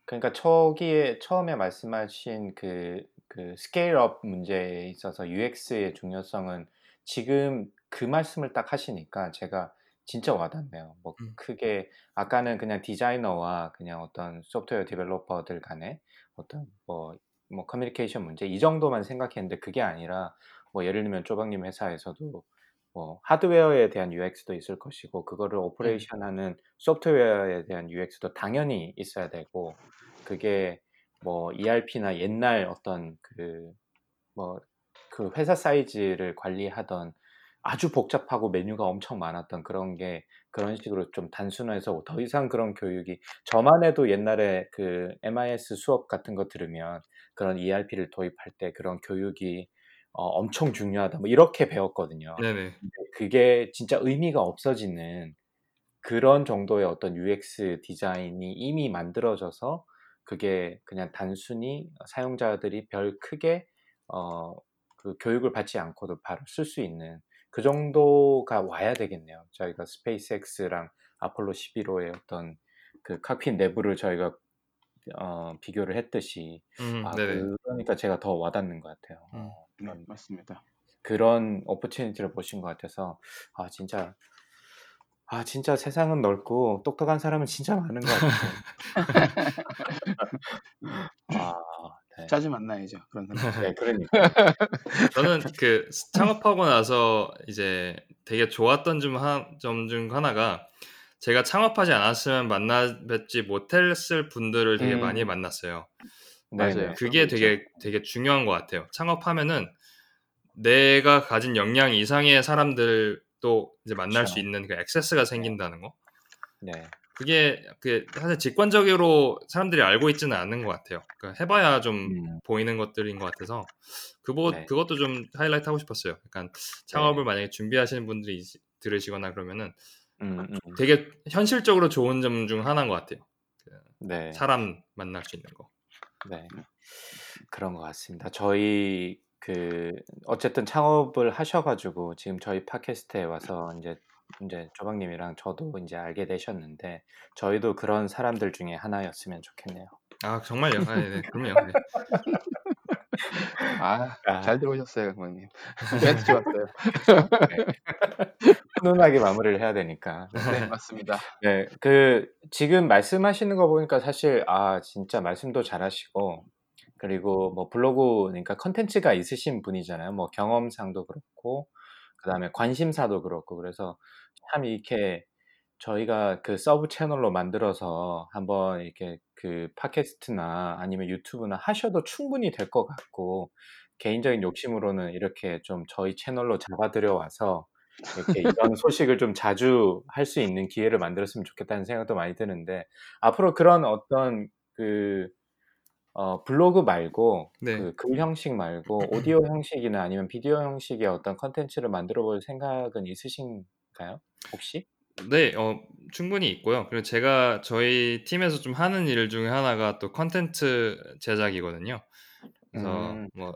네. 그러니까 초기에 처음에 말씀하신 그, 그 스케일업 문제에 있어서 UX의 중요성은 지금 그 말씀을 딱 하시니까 제가 진짜 와닿네요. 뭐 음. 크게 아까는 그냥 디자이너와 그냥 어떤 소프트웨어 디벨로퍼들 간의 어떤 뭐, 뭐 커뮤니케이션 문제 이 정도만 생각했는데 그게 아니라 뭐 예를 들면 쪼박님 회사에서도 뭐 하드웨어에 대한 UX도 있을 것이고 그거를 오퍼레이션하는 소프트웨어에 대한 UX도 당연히 있어야 되고 그게 뭐 ERP나 옛날 어떤 그 뭐 그 회사 사이즈를 관리하던 아주 복잡하고 메뉴가 엄청 많았던 그런 게 그런 식으로 좀 단순해서 더 이상 그런 교육이 저만 해도 옛날에 그 MIS 수업 같은 거 들으면 그런 ERP를 도입할 때 그런 교육이 어, 엄청 중요하다 뭐 이렇게 배웠거든요. 네네. 그게 진짜 의미가 없어지는 그런 정도의 어떤 UX 디자인이 이미 만들어져서 그게 그냥 단순히 사용자들이 별 크게 어, 그 교육을 받지 않고도 바로 쓸 수 있는 그 정도가 와야 되겠네요. 저희가 SpaceX랑 아폴로 11호의 어떤 그 칵핏 내부를 저희가 어, 비교를 했듯이 음, 아. 그러니까 제가 더 와닿는 것 같아요. 음. 어, 네, 맞습니다. 그런 오퍼튜니티를 보신 것 같아서 아 진짜 아 진짜 세상은 넓고 똑똑한 사람은 진짜 많은 것 같아요. [LAUGHS] 아, 네. 자주 만나야죠. 그런 사람. 네, 그러니까. [LAUGHS] 저는 그 창업하고 나서 이제 되게 좋았던 점중 하나가 제가 창업하지 않았으면 만나 뵙지 못했을 분들을 되게 음. 많이 만났어요. 맞아요. 그게 거 되게 되게 중요한 것 같아요. 창업하면은 내가 가진 역량 이상의 사람들도 이제 만날 그렇죠. 수 있는 그 액세스가 생긴다는 거. 네. 그게 그 사실 직관적으로 사람들이 알고 있지는 않는 것 같아요. 그러니까 해봐야 좀 음. 보이는 것들인 것 같아서 그거 네. 그것도 좀 하이라이트 하고 싶었어요. 약간 창업을 만약에 준비하시는 분들이 있- 들으시거나 그러면은 음, 음. 되게 현실적으로 좋은 점 중 하나인 것 같아요. 네. 사람 만날 수 있는 거. 네. 그런 것 같습니다. 저희 그 어쨌든 창업을 하셔가지고 지금 저희 팟캐스트에 와서 이제 이제 조박님이랑 저도 이제 알게 되셨는데 저희도 그런 사람들 중에 하나였으면 좋겠네요. 아 정말요? 아, 네, 네. 그럼요. 네. [LAUGHS] 아, 아. 잘 들어오셨어요, 강모님. 멘트 [LAUGHS] 좋았어요. 훈훈하게 마무리를 해야 되니까. 네, 맞습니다. 네, 그 지금 말씀하시는 거 보니까 사실 아 진짜 말씀도 잘하시고 그리고 뭐 블로그 그러니까 컨텐츠가 있으신 분이잖아요. 뭐 경험상도 그렇고 그다음에 관심사도 그렇고 그래서 참 이렇게 저희가 그 sub 채널로 만들어서 한번 이렇게 그 팟캐스트나 아니면 유튜브나 하셔도 충분히 될 것 같고 개인적인 욕심으로는 이렇게 좀 저희 채널로 잡아들여 와서 이렇게 [LAUGHS] 이런 소식을 좀 자주 할 수 있는 기회를 만들었으면 좋겠다는 생각도 많이 드는데 앞으로 그런 어떤 그 어, 블로그 말고 네. 그 글 형식 말고 오디오 [CLEARS THROAT] 형식이나 아니면 비디오 형식의 어떤 컨텐츠를 만들어 볼 생각은 있으신가요? 혹시? 네, 어, 충분히 있고요. 그리고 제가 저희 팀에서 좀 하는 일 중에 하나가 또 컨텐츠 제작이거든요. 그래서 음. 뭐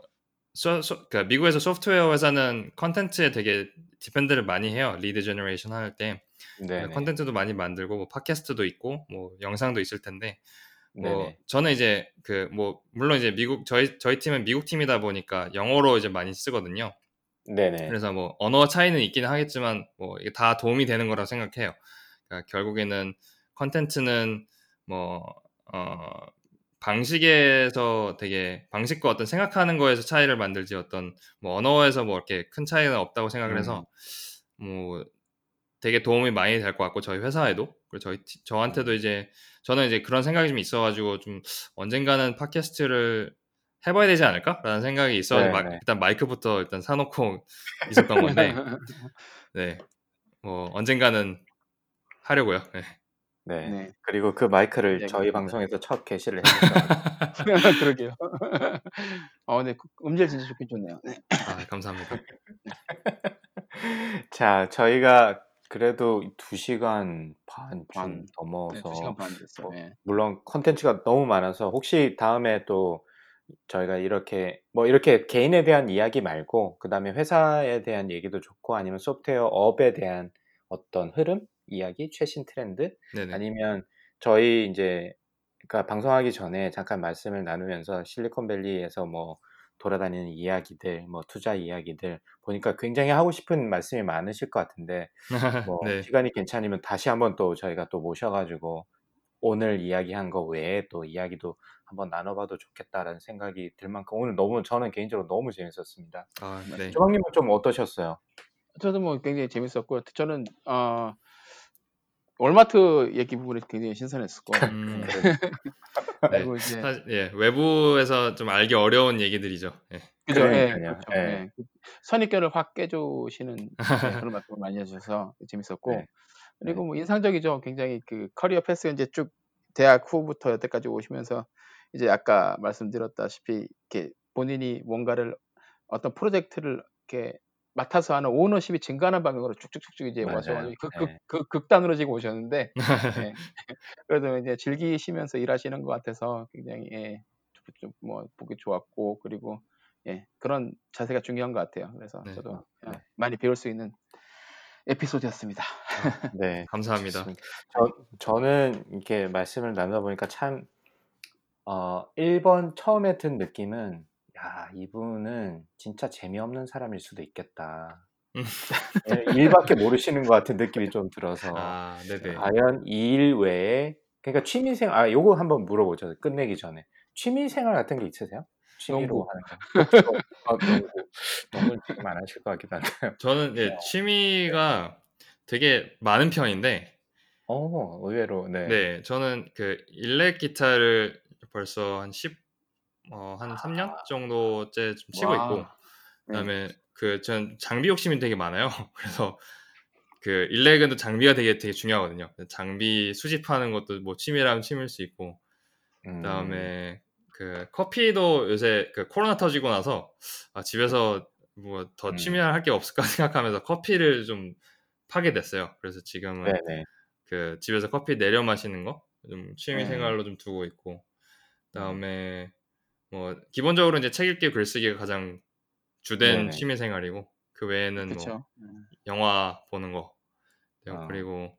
소, 소, 그러니까 미국에서 소프트웨어 회사는 컨텐츠에 되게 depend를 많이 해요. lead generation 할 때. 네네. 컨텐츠도 많이 만들고 뭐 팟캐스트도 있고 뭐 영상도 있을 텐데 뭐 네네. 저는 이제 그 뭐 물론 이제 미국 저희 저희 팀은 미국 팀이다 보니까 영어로 이제 많이 쓰거든요. 네네. 그래서 뭐 언어 차이는 있기는 하겠지만 뭐 이게 다 도움이 되는 거라고 생각해요. 그러니까 결국에는 컨텐츠는 뭐 어, 방식에서 되게 방식과 어떤 생각하는 거에서 차이를 만들지 어떤 뭐 언어에서 뭐 이렇게 큰 차이는 없다고 생각을 해서 뭐 되게 도움이 많이 될 것 같고 저희 회사에도 그리고 저희 티- 저한테도 이제 저는 이제 그런 생각이 좀 있어가지고 좀 언젠가는 팟캐스트를 해봐야 되지 않을까라는 생각이 있어서 네, 마- 네. 일단 마이크부터 일단 사놓고 [LAUGHS] 있었던 건데 [LAUGHS] 네 뭐 언젠가는 하려고요. 네. 네. 네. 그리고 그 마이크를 네, 저희. 방송에서 첫 게시를 해주셔서 [LAUGHS] 그러게요. 어, 네, 그 음질 진짜 좋긴 좋네요. 네. 아 감사합니다. 자, 저희가 그래도 2시간 반쯤 반. 네, 넘어서 2시간 반 됐어요. 뭐, 네. 물론 콘텐츠가 너무 많아서 혹시 다음에 또 저희가 이렇게 뭐 이렇게 개인에 대한 이야기 말고 그다음에 회사에 대한 얘기도 좋고 아니면 소프트웨어 업에 대한 어떤 흐름, 이야기, 최신 트렌드 네네. 아니면 저희 이제 그러니까 방송하기 전에 잠깐 말씀을 나누면서 실리콘밸리에서 뭐 돌아다니는 이야기들, 뭐 투자 이야기들 보니까 굉장히 하고 싶은 말씀이 많으실 것 같은데 [LAUGHS] 뭐 네. 시간이 괜찮으면 다시 한번 또 저희가 또 모셔가지고 오늘 이야기한 거 외에 또 이야기도 한번 나눠봐도 좋겠다라는 생각이 들 만큼 오늘 너무 저는 개인적으로 너무 재밌었습니다. 아 네. 조박님은 좀 어떠셨어요? 저도 뭐 굉장히 재밌었고 저는 어, 월마트 얘기 부분이 굉장히 신선했었고 음, 네. [LAUGHS] 네. 그리고 이제 사실 예, 외부에서 좀 알기 어려운 얘기들이죠. 예. 그죠, 예. 그렇죠. 예. 예. 그 선입견을 확 깨주시는 네, 그런 말씀을 많이 해주셔서 재밌었고 네. 그리고 뭐 인상적이죠. 굉장히 그 커리어 패스 이제 쭉 대학 후부터 여태까지 오시면서 이제 아까 말씀드렸다시피 이렇게 본인이 뭔가를 어떤 프로젝트를 이렇게 맡아서 하는 오너십이 증가하는 방향으로 쭉쭉쭉쭉 이제 극, 네. 극, 극, 극단으로 지금 오셨는데 [LAUGHS] 예. 그래도 이제 즐기시면서 일하시는 것 같아서 굉장히 예, 좀뭐 보기 좋았고 그리고 예, 그런 자세가 중요한 것 같아요. 그래서 네. 저도 네. 어, 많이 배울 수 있는 에피소드였습니다. [LAUGHS] 네. 감사합니다. 좋습니다. 저, 저는 이렇게 말씀을 나눠보니까 참, 어, 1번 처음에 든 느낌은, 야, 이분은 진짜 재미없는 사람일 수도 있겠다. 음. 예, 일밖에 모르시는 것 같은 느낌이 좀 들어서, 아, 네네. 과연 이 일 외에, 그러니까 취미생활, 아, 요거 한번 물어보죠. 끝내기 전에. 취미생활 같은 게 있으세요? 취미로. 하는 거. 어, 농구. 지금 안 하실 것 같기도 한데요. 저는 예, 취미가 되게 많은 편인데, 어, 의외로, 네. 네, 저는 그 일렉 기타를 벌써 한 10, 어, 한 3년 정도째 좀 치고 와. 있고, 네. 그다음에 그전 장비 욕심이 되게 많아요. [LAUGHS] 그래서 그 일렉은 또 장비가 되게 되게 중요하거든요. 장비 수집하는 것도 뭐 취미라면 취미일 수 있고 음. 그다음에 그 커피도 요새 그 코로나 터지고 나서 아, 집에서 뭐더 음. 취미를 할게 없을까 [LAUGHS] 생각하면서 커피를 좀 파게 됐어요. 그래서 지금은 네네. 그 집에서 커피 내려 마시는 거 좀 취미 음. 생활로 좀 두고 있고 그다음에 뭐 기본적으로 이제 책 읽기 글쓰기가 가장 주된 네네. 취미 생활이고 그 외에는 뭐 그렇죠. 영화 보는 거 네, 어. 그리고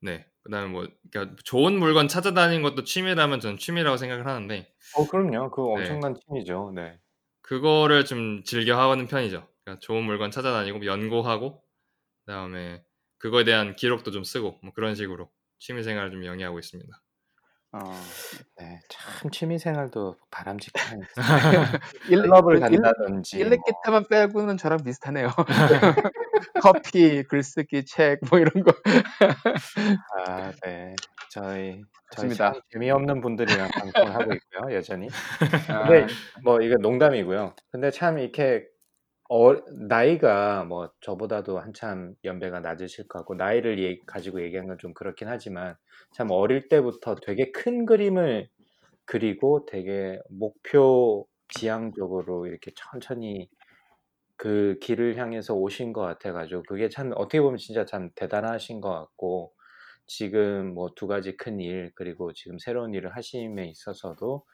네 그다음에 뭐 그러니까 좋은 물건 찾아다니는 것도 취미라면 저는 취미라고 생각을 하는데 어 그럼요. 그거 네. 엄청난 취미죠. 네. 그거를 좀 즐겨 하는 편이죠. 그러니까 좋은 물건 찾아다니고 연구하고 그다음에 그거에 대한 기록도 좀 쓰고 뭐 그런 식으로 취미 생활을 좀 영위하고 있습니다. 어, 네. 참 취미 생활도 바람직한 [LAUGHS] 일- 클럽을 일- 간다든지 뭐 일렉 기타만 빼고는 저랑 비슷하네요. [LAUGHS] 커피, 글쓰기, 책 뭐 이런 거. [LAUGHS] 아, 네. 저희 저희 좋습니다. 참 재미없는 분들이랑 방송을 하고 있고요, 여전히. 아, 근데 뭐 이거 농담이고요. 근데 참 이렇게 어, 나이가 뭐 저보다도 한참 연배가 낮으실 것 같고 나이를 얘- 가지고 얘기한 건 좀 그렇긴 하지만 참 어릴 때부터 되게 큰 그림을 그리고 되게 목표 지향적으로 이렇게 천천히 그 길을 향해서 오신 것 같아 가지고 그게 참 어떻게 보면 진짜 참 대단하신 것 같고 지금 뭐두 가지 큰 일 그리고 지금 새로운 일을 하심에 있어서도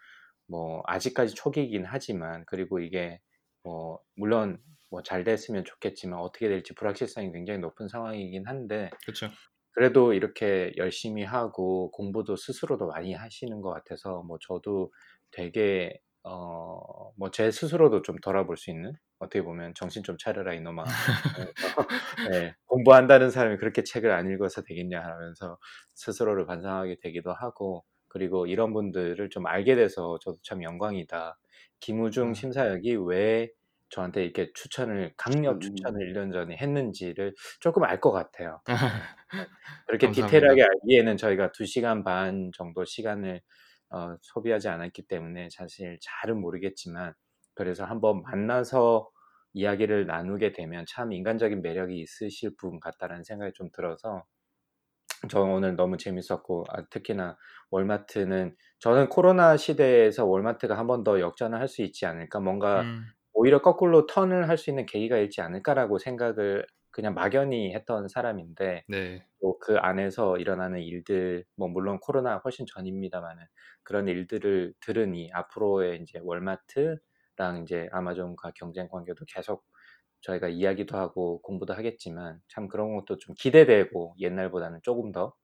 뭐 아직까지 초기이긴 하지만 그리고 이게 뭐 물론 뭐 잘 됐으면 좋겠지만 어떻게 될지 불확실성이 굉장히 높은 상황이긴 한데 그렇죠. 그래도 이렇게 열심히 하고 공부도 스스로도 많이 하시는 것 같아서 뭐 저도 되게 어 뭐 제 스스로도 좀 돌아볼 수 있는 어떻게 보면 정신 좀 차려라 이놈아 [LAUGHS] 네, 공부한다는 사람이 그렇게 책을 안 읽어서 되겠냐 하면서 스스로를 반성하게 되기도 하고 그리고 이런 분들을 좀 알게 돼서 저도 참 영광이다. 김우중 아. 심사역이 왜 저한테 이렇게 추천을 강력 음. 추천을 1년 전에 했는지를 조금 알 것 같아요. [LAUGHS] 그렇게. 디테일하게 알기에는 저희가 2시간 반 정도 시간을 어, 소비하지 않았기 때문에 사실 잘은 모르겠지만 그래서 한번 만나서 이야기를 나누게 되면 참 인간적인 매력이 있으실 분 같다라는 생각이 좀 들어서 저 오늘 너무 재밌었고 아, 특히나 월마트는 저는 코로나 시대에서 월마트가 한 번 더 역전을 할 수 있지 않을까 뭔가 음, 오히려 거꾸로 턴을 할 수 있는 계기가 있지 않을까라고 생각을 그냥 막연히 했던 사람인데 네. 또그 안에서 일어나는 일들, 뭐 물론 코로나 훨씬 전입니다만은 그런 일들을 들으니 앞으로의 이제 월마트랑 이제 아마존과 경쟁 관계도 계속 저희가 이야기도 하고 공부도 하겠지만 참 그런 것도 좀 기대되고 옛날보다는 조금 더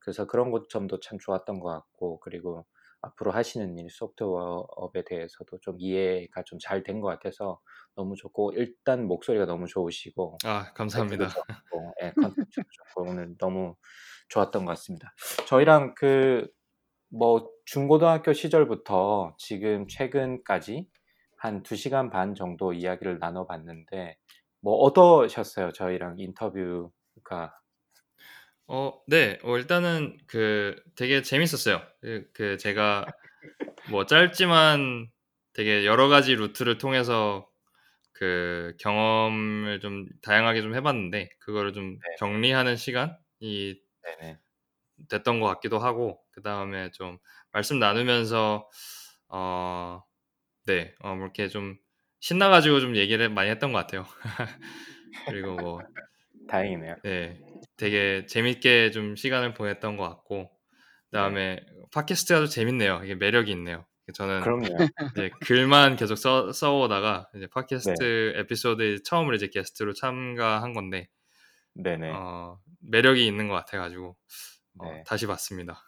그래서 그런 것 점도 참 좋았던 것 같고 그리고 앞으로 하시는 일 소프트웨어업에 대해서도 좀 이해가 좀 잘 된 것 같아서 너무 좋고 일단 목소리가 너무 좋으시고 아 감사합니다. 사이트도 좋고, [LAUGHS] 예, 컨텐츠도 좋고 오늘 너무 좋았던 것 같습니다. 저희랑 그 뭐 중고등학교 시절부터 지금 최근까지 한 2시간 반 정도 이야기를 나눠봤는데 뭐 어떠셨어요? 저희랑 인터뷰가 어, 네. 어, 일단은 그 되게 재밌었어요. 그, 그 제가 뭐 짧지만 되게 여러 가지 루트를 통해서 그 경험을 좀 다양하게 좀 해봤는데 그거를 좀 네. 정리하는 시간이 네네 됐던 것 같기도 하고 그 다음에 좀 말씀 나누면서 어, 네, 어, 뭐 이렇게 좀 신나가지고 좀 얘기를 많이 했던 것 같아요. [LAUGHS] 그리고 뭐 [LAUGHS] 다행이네요. 네, 되게 재밌게 좀 시간을 보냈던 것 같고, 그다음에 팟캐스트가 좀 재밌네요. 이게 매력이 있네요. 저는 그럼요. [LAUGHS] 이제 글만 계속 써, 써오다가 이제 네. 팟캐스트 에피소드 처음으로 이제 게스트로 참가한 건데 네네. 어, 매력이 있는 것 같아가지고 어, 네. 다시 봤습니다.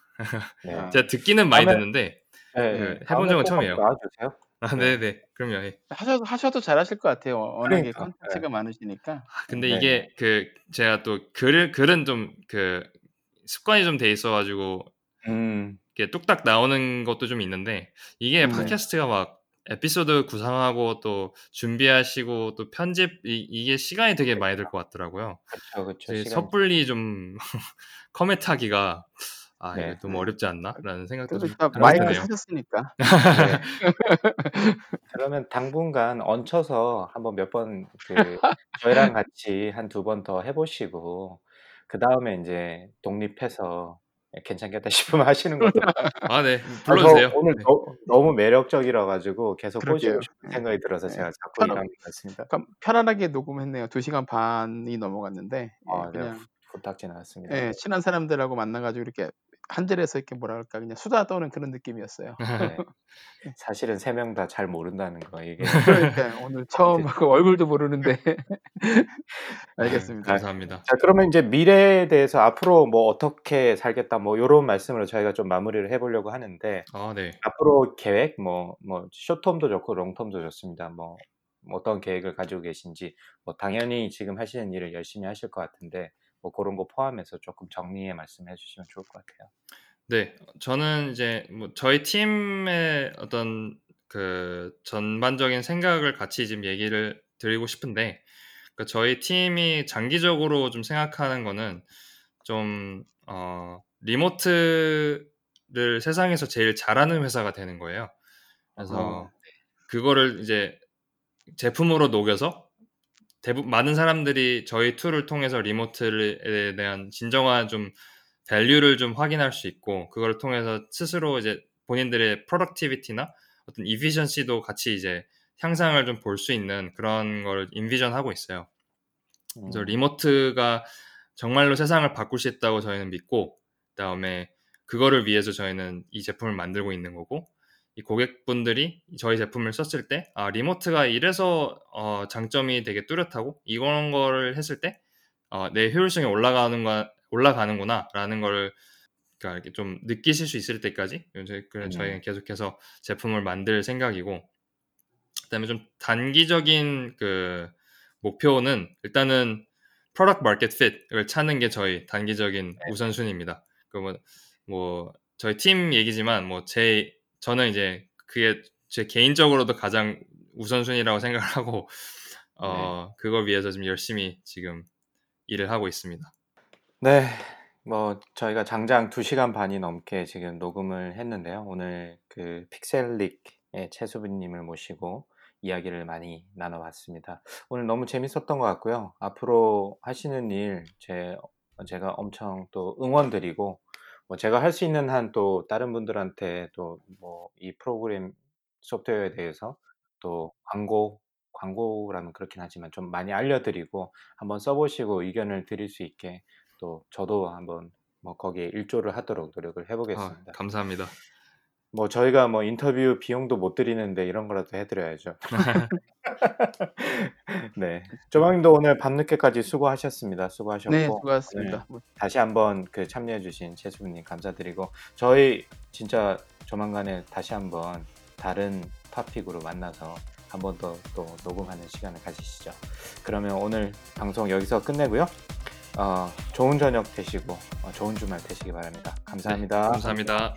네. 아. 제가 듣기는 많이 다음에- 듣는데 네, 그 네. 해본 다음에 적은 꼭 처음이에요. 한번 나와주세요. 아, 네. 네네, 그럼요. 예. 하셔도 하셔도 잘하실 것 같아요. 워낙에 그러니까, 컨텐츠가 많으시니까. 근데 네. 이게 그 제가 또 글을 글은 좀 그 습관이 좀 돼 있어가지고 음, 이렇게 뚝딱 나오는 것도 좀 있는데 이게 음, 네. 팟캐스트가 막 에피소드 구상하고 또 준비하시고 또 편집 이, 게 시간이 되게 많이 들 것 같더라고요. 그렇죠, 그렇죠. 섣불리 좀 [LAUGHS] 커밋하기가 아 네. 이게 너무 어렵지 않나라는 생각도 그래도 좀 마이크 되네요. 사셨으니까. [LAUGHS] 네. 그러면 당분간 얹혀서 한번 몇 번 그 저희랑 같이 한 두 번 더 해 보시고 그 다음에 인제 독립해서 예 괜찮겠다 [LAUGHS] 싶으면 하시는 것도 아 네. 아 불러 저 주세요. 오늘 네. 너 너무 매력적이라 가지고 계속. 꼬시고 싶은 예. 생각이 들어서 예. 제가 자꾸 편안 일하는 것 같습니다. 편안하게 녹음했네요. 2 시간 반이 넘어갔는데 예아 네. 그냥 후딱 지나갔습니다. 예 친한 사람들하고 만나 가지고 이렇게 한 자리에서 이렇게 뭐라 그럴까 그냥 수다 떠는 그런 느낌이었어요. 네. [LAUGHS] 사실은 3명다 잘 모른다는 거 이게 [LAUGHS] 그러니까요. 오늘 처음 하고 얼굴도 모르는데. [LAUGHS] 네. 알겠습니다. 감사합니다. 자 그러면 인제 미래에 대해서 앞으로 뭐 어떻게 살겠다 뭐 요런 말씀으로 저희가 좀 마무리를 해 보려고 하는데 아 네. 앞으로 계획 뭐뭐 숏텀도 좋고 롱텀도 좋습니다. 뭐 어떤 계획을 가지고 계신지 뭐 당연히 지금 하시는 일을 열심히 하실 것 같은데 뭐 고런 거 포함해서 쪼끔 정리해 말씀해 주시면 좋을 것 같아요. 네. 저는 이제 뭐 저희 팀의 어떤 그 전반적인 생각을 같이 지금 얘기를 드리고 싶은데 그 저희 팀이 장기적으로 좀 생각하는 거는 좀 어 리모트를 세상에서 제일 잘하는 회사가 되는 거예요. 그래서 어 네. 그거를 이제 제품으로 녹여서 대부 많은 사람들이 저희 툴을 통해서 remote를 에 대한 진정한 좀 value를 좀 확인할 수 있고 그거를 통해서 스스로 이제 본인들의 productivity나 어떤 efficiency도 같이 이제 향상을 좀 볼 수 있는 그런 거를 envision 하고 있어요. 그래서 음. remote가 정말로 세상을 바꿀 수 있다고 저희는 믿고 그다음에 그거를 위해서 저희는 이 제품을 만들고 있는 거고 이 고객분들이 저희 제품을 썼을 때 '아 리모트가 이래서 어 장점이 되게 뚜렷하고 이런 거를 했을 때어내 효율성이 올라가는가 올라가는구나.'라는 거를 그러니까 이렇게 좀 느끼실 수 있을 때까지 이제 그 저희는 음. 계속해서 제품을 만들 생각이고 그다음에 좀 단기적인 그 목표는 일단은 product market fit을 찾는 게 저희 단기적인 네. 우선순위입니다. 그뭐뭐 저희 팀 얘기지만 뭐제 저는 이제 그게 제 개인적으로도 가장 우선순위라고 생각을 [LAUGHS] 하고 네. 어 그걸 위해서 좀 열심히 지금 일을 하고 있습니다. 네. 뭐 저희가 장장 2 시간 반이 넘게 지금 녹음을 했는데요. 오늘 그 픽셀릭의 최수빈 님을 모시고 이야기를 많이 나눠 봤습니다. 오늘 너무 재밌었던 것 같고요. 앞으로 하시는 일 제 제가 엄청 또 응원 드리고 뭐 제가 할 수 있는 한 또 다른 분들한테 또 뭐 이 프로그램 소프트웨어에 대해서 또 광고 광고라면 그렇긴 하지만 좀 많이 알려 드리고 한번 써 보시고 의견을 드릴 수 있게 또 저도 한번 뭐 거기에 일조를 하도록 노력을 해아 보겠습니다. 감사합니다. 뭐 저희가 뭐 인터뷰 비용도 못 드리는데 이런 거라도 해 드려야죠. [LAUGHS] [LAUGHS] 네. 조망 님도 오늘 밤늦게까지 수고하셨습니다. 네 수고하셨고 오늘 수고하셨습니다. 뭐 다시 한번 그 참여해 주신 최수빈 님 감사드리고 저희 진짜 조만간에 다시 한번 다른 토픽으로 만나서 한 번 더 또 녹음하는 시간을 가지시죠. 그러면 오늘 방송 여기서 끝내고요. 어 좋은 저녁 되시고 어 좋은 주말 되시기 바랍니다. 네. 감사합니다. 감사합니다.